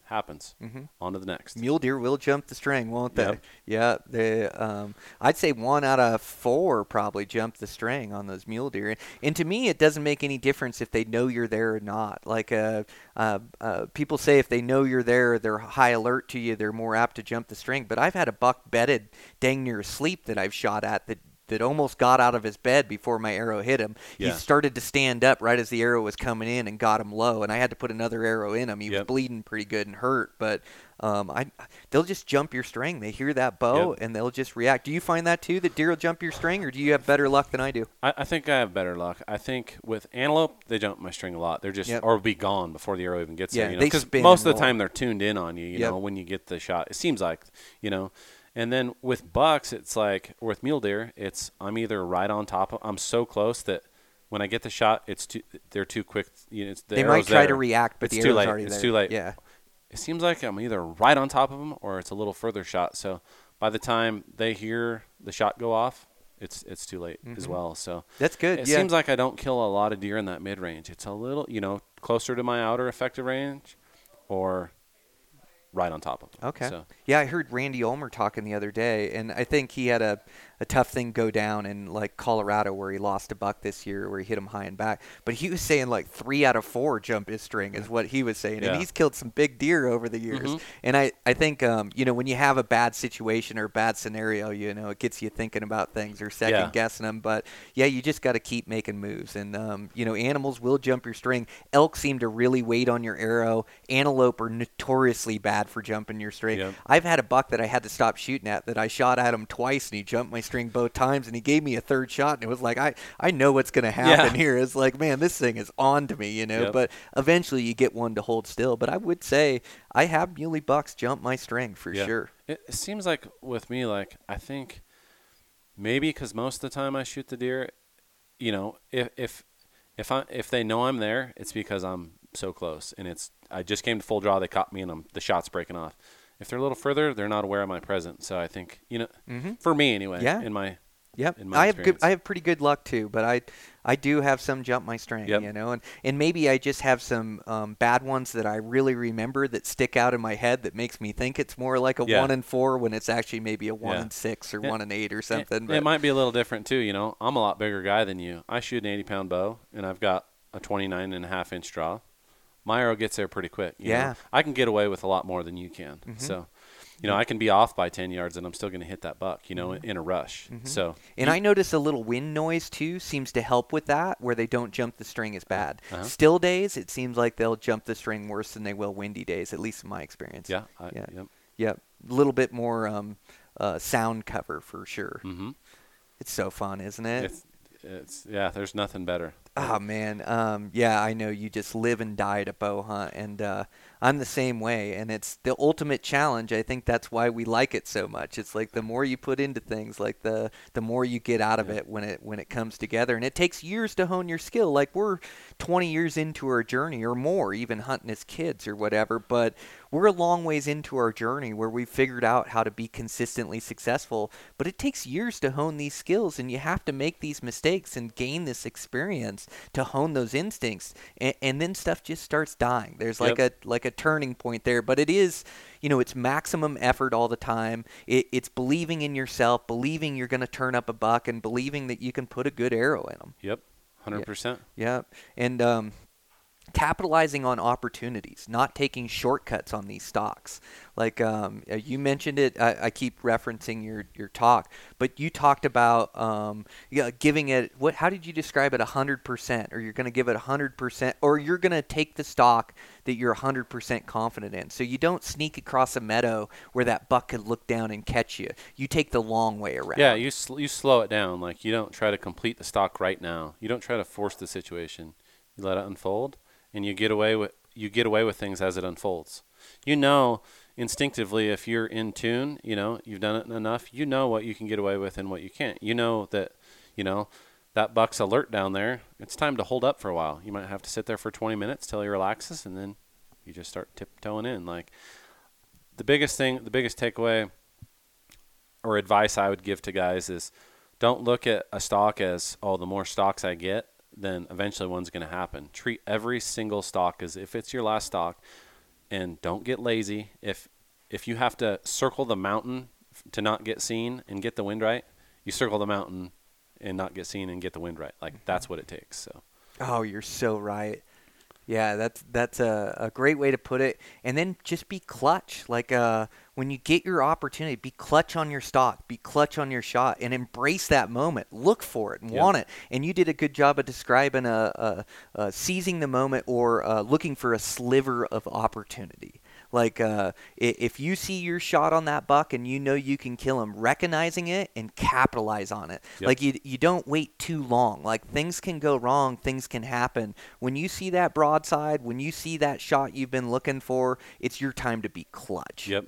happens. Mm-hmm. On to the next. Mule deer will jump the string, won't they? Yep. Yeah, they. Um, I'd say one out of four probably jump the string on those mule deer. And to me, it doesn't make any difference if they know you're there or not. Like uh, uh, uh, people say, if they know you're there, they're high alert to you. They're more apt to jump the string. But I've had a buck bedded, dang near asleep that I've shot at that. That almost got out of his bed before my arrow hit him. Yeah. He started to stand up right as the arrow was coming in and got him low, and I had to put another arrow in him. He was bleeding pretty good and hurt, but um, I they'll just jump your string. They hear that bow Yep. and they'll just react. Do you find that too? That deer will jump your string, or do you have better luck than I do? I, I think I have better luck. I think with antelope, they jump my string a lot. They're just Yep. or be gone before the arrow even gets Yeah, there. You know, they 'cause spin most of the time they're tuned in on you. You Yep. know, when you get the shot, it seems like you know. And then with bucks, it's like or with mule deer, it's I'm either right on top of. I'm so close that when I get the shot, it's too. They're too quick. You know, the they might try to react, but it's the too late. already it's there. too late. Yeah. It seems like I'm either right on top of them or it's a little further shot. So by the time they hear the shot go off, it's it's too late as mm-hmm. well. So That's good. it yeah. seems like I don't kill a lot of deer in that mid range. It's a little, you know, closer to my outer effective range, or right on top of them. Okay. So Yeah, I heard Randy Ulmer talking the other day, and I think he had a, a tough thing go down in like Colorado where he lost a buck this year, where he hit him high and back. But he was saying like three out of four jump his string is what he was saying, Yeah. and he's killed some big deer over the years. Mhm. And I I think um you know when you have a bad situation or a bad scenario, you know it gets you thinking about things or second Yeah. guessing them. But yeah, you just got to keep making moves, and um you know animals will jump your string. Elk seem to really wait on your arrow. Antelope are notoriously bad for jumping your string. Yep. I've had a buck that I had to stop shooting at that I shot at him twice and he jumped my string both times and he gave me a third shot and it was like I I know what's going to happen Yeah. here. It's like man, this thing is on to me, you know. Yep. But eventually you get one to hold still. But I would say I have muley bucks jump my string for Yeah. sure. it, it seems like with me, like I think maybe because most of the time I shoot the deer, you know, if if if I if they know I'm there, it's because I'm so close and it's I just came to full draw. They caught me and I'm the shot's breaking off. If they're a little further, they're not aware of my presence. So I think you know, Mhm. for me anyway, Yeah. in my Yep. in my I have good. I have pretty good luck too, but I I do have some jump my string, Yep. you know, and, and maybe I just have some um, bad ones that I really remember that stick out in my head that makes me think it's more like a Yeah. one and four when it's actually maybe a one Yeah. and six or Yeah. one and eight or something. It, but might be a little different too. You know, I'm a lot bigger guy than you. I shoot an 80 pound bow, and I've got a 29 and a half inch draw. My arrow gets there pretty quick. you know. Yeah. I can get away with a lot more than you can. Mm-hmm. So, you know, I can be off by 10 yards and I'm still going to hit that buck, you know, in, in a rush. So, And I notice a little wind noise too seems to help with that, where they don't jump the string as bad. Uh-huh. Still days, it seems like they'll jump the string worse than they will windy days, at least in my experience. yeah, I, yeah, yep. yep. A little bit more um, uh, sound cover for sure. hmm It's so fun, isn't it? It's, it's, yeah, there's nothing better. Oh man, um, yeah, I know you just live and die to bow hunt, and uh, I'm the same way. And it's the ultimate challenge. I think that's why we like it so much. It's like the more you put into things, like the the more you get out of Yeah. it when it when it comes together. And it takes years to hone your skill. Like we're 20 years into our journey or more, even hunting as kids or whatever. But we're a long ways into our journey where we've figured out how to be consistently successful. But it takes years to hone these skills, and you have to make these mistakes and gain this experience to hone those instincts. And, and then stuff just starts dying. There's like Yep. a like a turning point there. But it is, you know, it's maximum effort all the time. It, it's believing in yourself, believing you're going to turn up a buck, and believing that you can put a good arrow in them. Yep. 100%. Yeah, and um, capitalizing on opportunities, not taking shortcuts on these stocks. Like um, uh, you mentioned it, I, I keep referencing your your talk, but you talked about um, yeah, giving it. What? How did you describe it? hundred percent, or you're going to give it hundred percent, or you're going to take the stock that you're hundred percent confident in. So you don't sneak across a meadow where that buck could look down and catch you. You take the long way around. Yeah, you sl- you slow it down. Like you don't try to complete the stock right now. You don't try to force the situation. You let it unfold, and you get away with you get away with things as it unfolds. You know instinctively if you're in tune. You know you've done it enough. You know what you can get away with and what you can't. You know that you know that buck's alert down there. It's time to hold up for a while. You might have to sit there for 20 minutes till he relaxes, and then you just start tiptoeing in. Like the biggest thing, the biggest takeaway or advice I would give to guys is don't look at a stock as oh the more stocks I get then eventually one's going to happen. Treat every single stock as if it's your last stock and don't get lazy. If if you have to circle the mountain to not get seen and get the wind right, you circle the mountain and not get seen and get the wind right. Like that's what it takes. So Oh, you're so right. Yeah, that's that's a, a great way to put it. And then just be clutch. Like uh, when you get your opportunity, be clutch on your stock, be clutch on your shot, and embrace that moment. Look for it and Yep. want it. And you did a good job of describing a, a, a seizing the moment or uh, looking for a sliver of opportunity. Like uh, if you see your shot on that buck and you know you can kill him, recognizing it and capitalize on it. Yep. Like you you don't wait too long. Like things can go wrong, things can happen. When you see that broadside, when you see that shot you've been looking for, it's your time to be clutch. yep.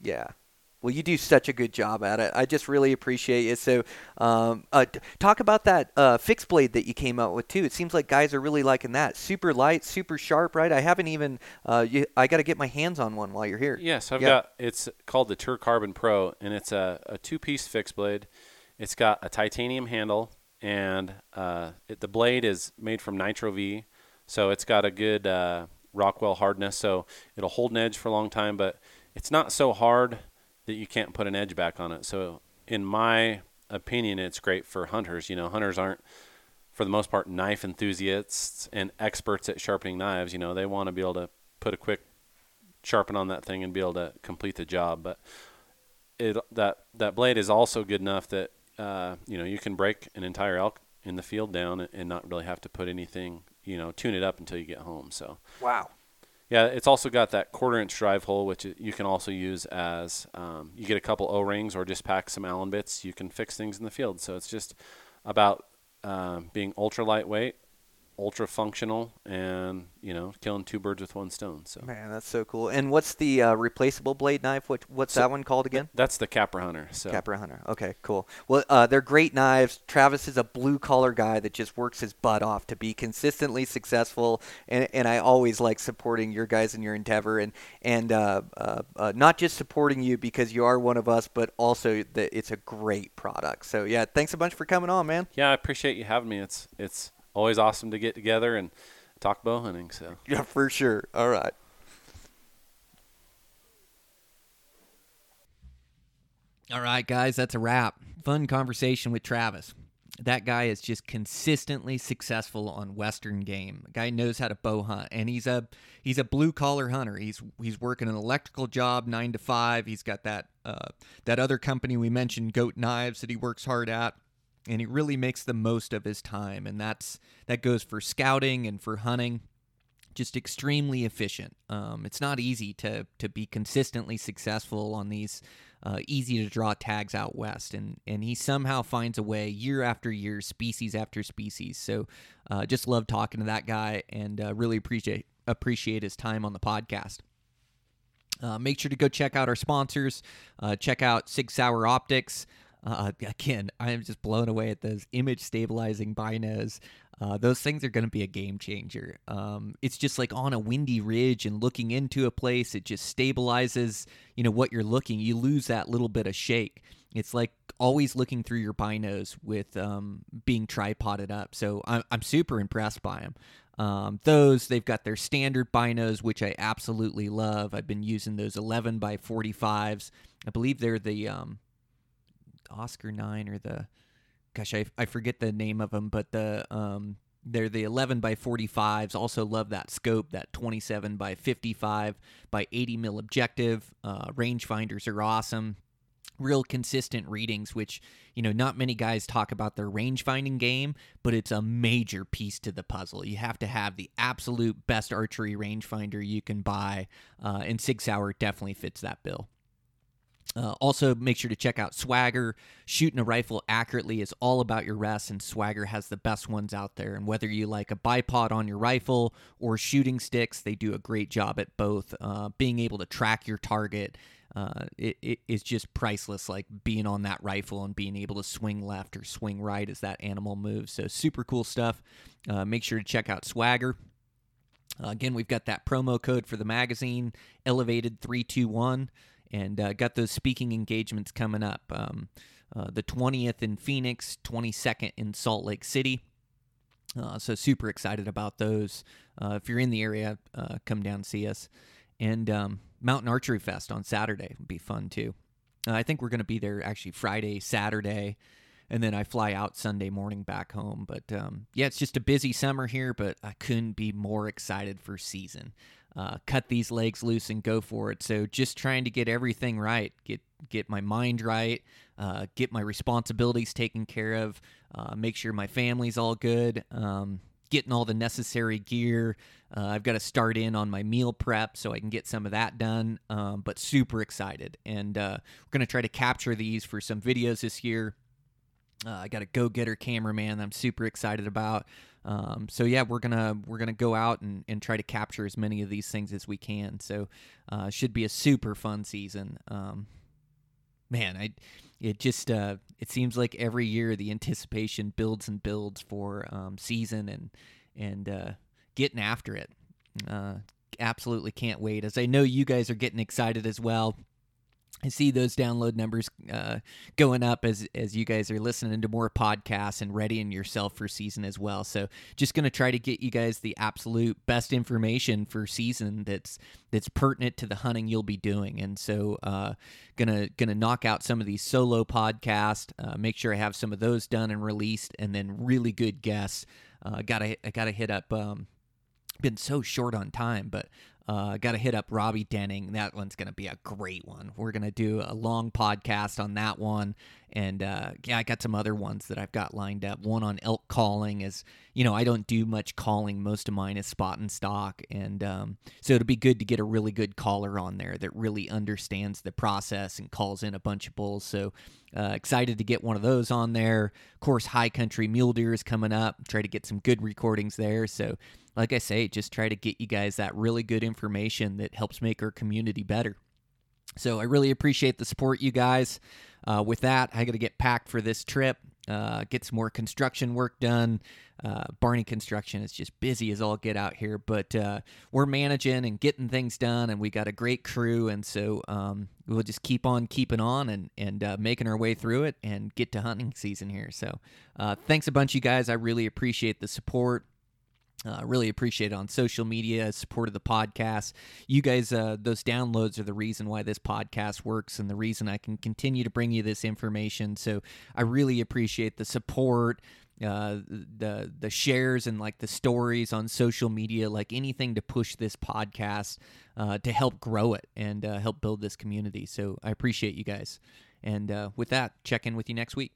Yeah. Well, you do such a good job at it. I just really appreciate it. So, um, uh, talk about that uh, fixed blade that you came out with too. It seems like guys are really liking that. Super light, super sharp, right? I haven't even. Uh, you, I got to get my hands on one while you're here. Yes, I've Yeah. got. It's called the Tour Carbon Pro, and it's a, a two-piece fixed blade. It's got a titanium handle, and uh, it, the blade is made from Nitro V, so it's got a good uh, Rockwell hardness. So it'll hold an edge for a long time, but it's not so hard that you can't put an edge back on it. So in my opinion, it's great for hunters. You know, hunters aren't for the most part knife enthusiasts and experts at sharpening knives. You know, they want to be able to put a quick sharpen on that thing and be able to complete the job. But it that that blade is also good enough that uh, you know you can break an entire elk in the field down and, and not really have to put anything you know tune it up until you get home. So Wow. Yeah, it's also got that quarter inch drive hole, which you can also use as um, you get a couple O rings or just pack some Allen bits. You can fix things in the field. So it's just about um, being ultra lightweight, ultra functional, and you know killing two birds with one stone. So Man, that's so cool. And what's the uh, replaceable blade knife? What what's So- that one called again? that's the Capra Hunter. So Capra Hunter. Okay, cool. Well, uh, they're great knives. Travis is a blue collar guy that just works his butt off to be consistently successful, and, and I always like supporting your guys in your endeavor, and and uh, uh, uh, not just supporting you because you are one of us, but also that it's a great product. So yeah, thanks a bunch for coming on, man. yeah, I appreciate you having me. It's it's always awesome to get together and talk bow hunting. So Yeah, for sure. All right. All right, guys, that's a wrap. Fun conversation with Travis. that guy is just consistently successful on western game. The guy knows how to bow hunt, and he's a he's a blue collar hunter. He's he's working an electrical job nine to five. He's got that uh, that other company we mentioned, Goat Knives, that he works hard at, and he really makes the most of his time. And that's that goes for scouting and for hunting. Just extremely efficient. Um, it's not easy to to be consistently successful on these uh, easy to draw tags out west, and and he somehow finds a way year after year, species after species. So, uh, just love talking to that guy, and uh, really appreciate appreciate his time on the podcast. Uh, make sure to go check out our sponsors. Uh, check out Sig Sauer Optics. Uh, again, I am just blown away at those image stabilizing binos. Uh, those things are going to be a game changer. Um, it's just like on a windy ridge and looking into a place, it just stabilizes, you know, what you're looking. You lose that little bit of shake. It's like always looking through your binos with um, being tripoded up. So I'm, I'm super impressed by them. Um, those they've got their standard binos, which I absolutely love. I've been using those 11 by 45s. I believe they're the um, Oscar 9 or the gosh, I, I forget the name of them, but the um, they're the 11 by 45s. Also love that scope, that 27 by 55 by 80 mil objective. Uh, rangefinders are awesome. Real consistent readings, which you know not many guys talk about their range finding game, but it's a major piece to the puzzle. You have to have the absolute best archery rangefinder you can buy, uh, and Sig Sauer definitely fits that bill. Uh, also, make sure to check out Swagger. Shooting a rifle accurately is all about your rest, and Swagger has the best ones out there. And whether you like a bipod on your rifle or shooting sticks, they do a great job at both. Uh, being able to track your target uh, it, it is just priceless, like being on that rifle and being able to swing left or swing right as that animal moves. So, super cool stuff. Uh, make sure to check out Swagger. Uh, again, we've got that promo code for the magazine, Elevated 321 and uh, got those speaking engagements coming up. Um, uh, the 20th in Phoenix, 22nd in Salt Lake City. Uh, so super excited about those. Uh, if you're in the area, uh, come down see us. And um, Mountain Archery Fest on Saturday would be fun too. Uh, I think we're going to be there actually Friday, Saturday, and then I fly out Sunday morning back home. But um, yeah, it's just a busy summer here, but I couldn't be more excited for season uh, cut these legs loose and go for it. So just trying to get everything right, get get my mind right, uh, get my responsibilities taken care of, uh, make sure my family's all good, um, getting all the necessary gear. Uh, I've got to start in on my meal prep so I can get some of that done. Um, but super excited, and uh, we're gonna try to capture these for some videos this year. Uh, I got a go-getter cameraman that I'm super excited about. Um, so yeah, we're gonna we're gonna go out and, and try to capture as many of these things as we can. So uh, should be a super fun season. Um, man, I it just uh, it seems like every year the anticipation builds and builds for um, season and and uh, getting after it. Uh, absolutely can't wait. As I know you guys are getting excited as well. I see those download numbers uh, going up as as you guys are listening to more podcasts and readying yourself for season as well. So just going to try to get you guys the absolute best information for season that's that's pertinent to the hunting you'll be doing. And so uh, gonna gonna knock out some of these solo podcasts. Uh, make sure I have some of those done and released, and then really good guests. Uh, gotta I gotta hit up. Um, been so short on time, but uh, Got to hit up Robby Denning. That one's going to be a great one. We're going to do a long podcast on that one. And uh, yeah, I got some other ones that I've got lined up. One on elk calling is, you know, I don't do much calling. Most of mine is spot and stalk. And um, so it'll be good to get a really good caller on there that really understands the process and calls in a bunch of bulls. So uh, excited to get one of those on there. Of course, High Country Mule Deer is coming up. Try to get some good recordings there. So like I say, just try to get you guys that really good information that helps make our community better. So I really appreciate the support, you guys. Uh, with that, I got to get packed for this trip, uh, get some more construction work done. Uh, Barney Construction is just busy as all get out here, but uh, we're managing and getting things done, and we got a great crew, and so um, we'll just keep on keeping on and and uh, making our way through it and get to hunting season here. So uh, thanks a bunch, you guys. I really appreciate the support. Uh, really appreciate it on social media, support of the podcast. You guys, uh, those downloads are the reason why this podcast works and the reason I can continue to bring you this information. So I really appreciate the support, uh, the the shares and like the stories on social media, like anything to push this podcast uh, to help grow it and uh, help build this community. So I appreciate you guys. And uh, with that, check in with you next week.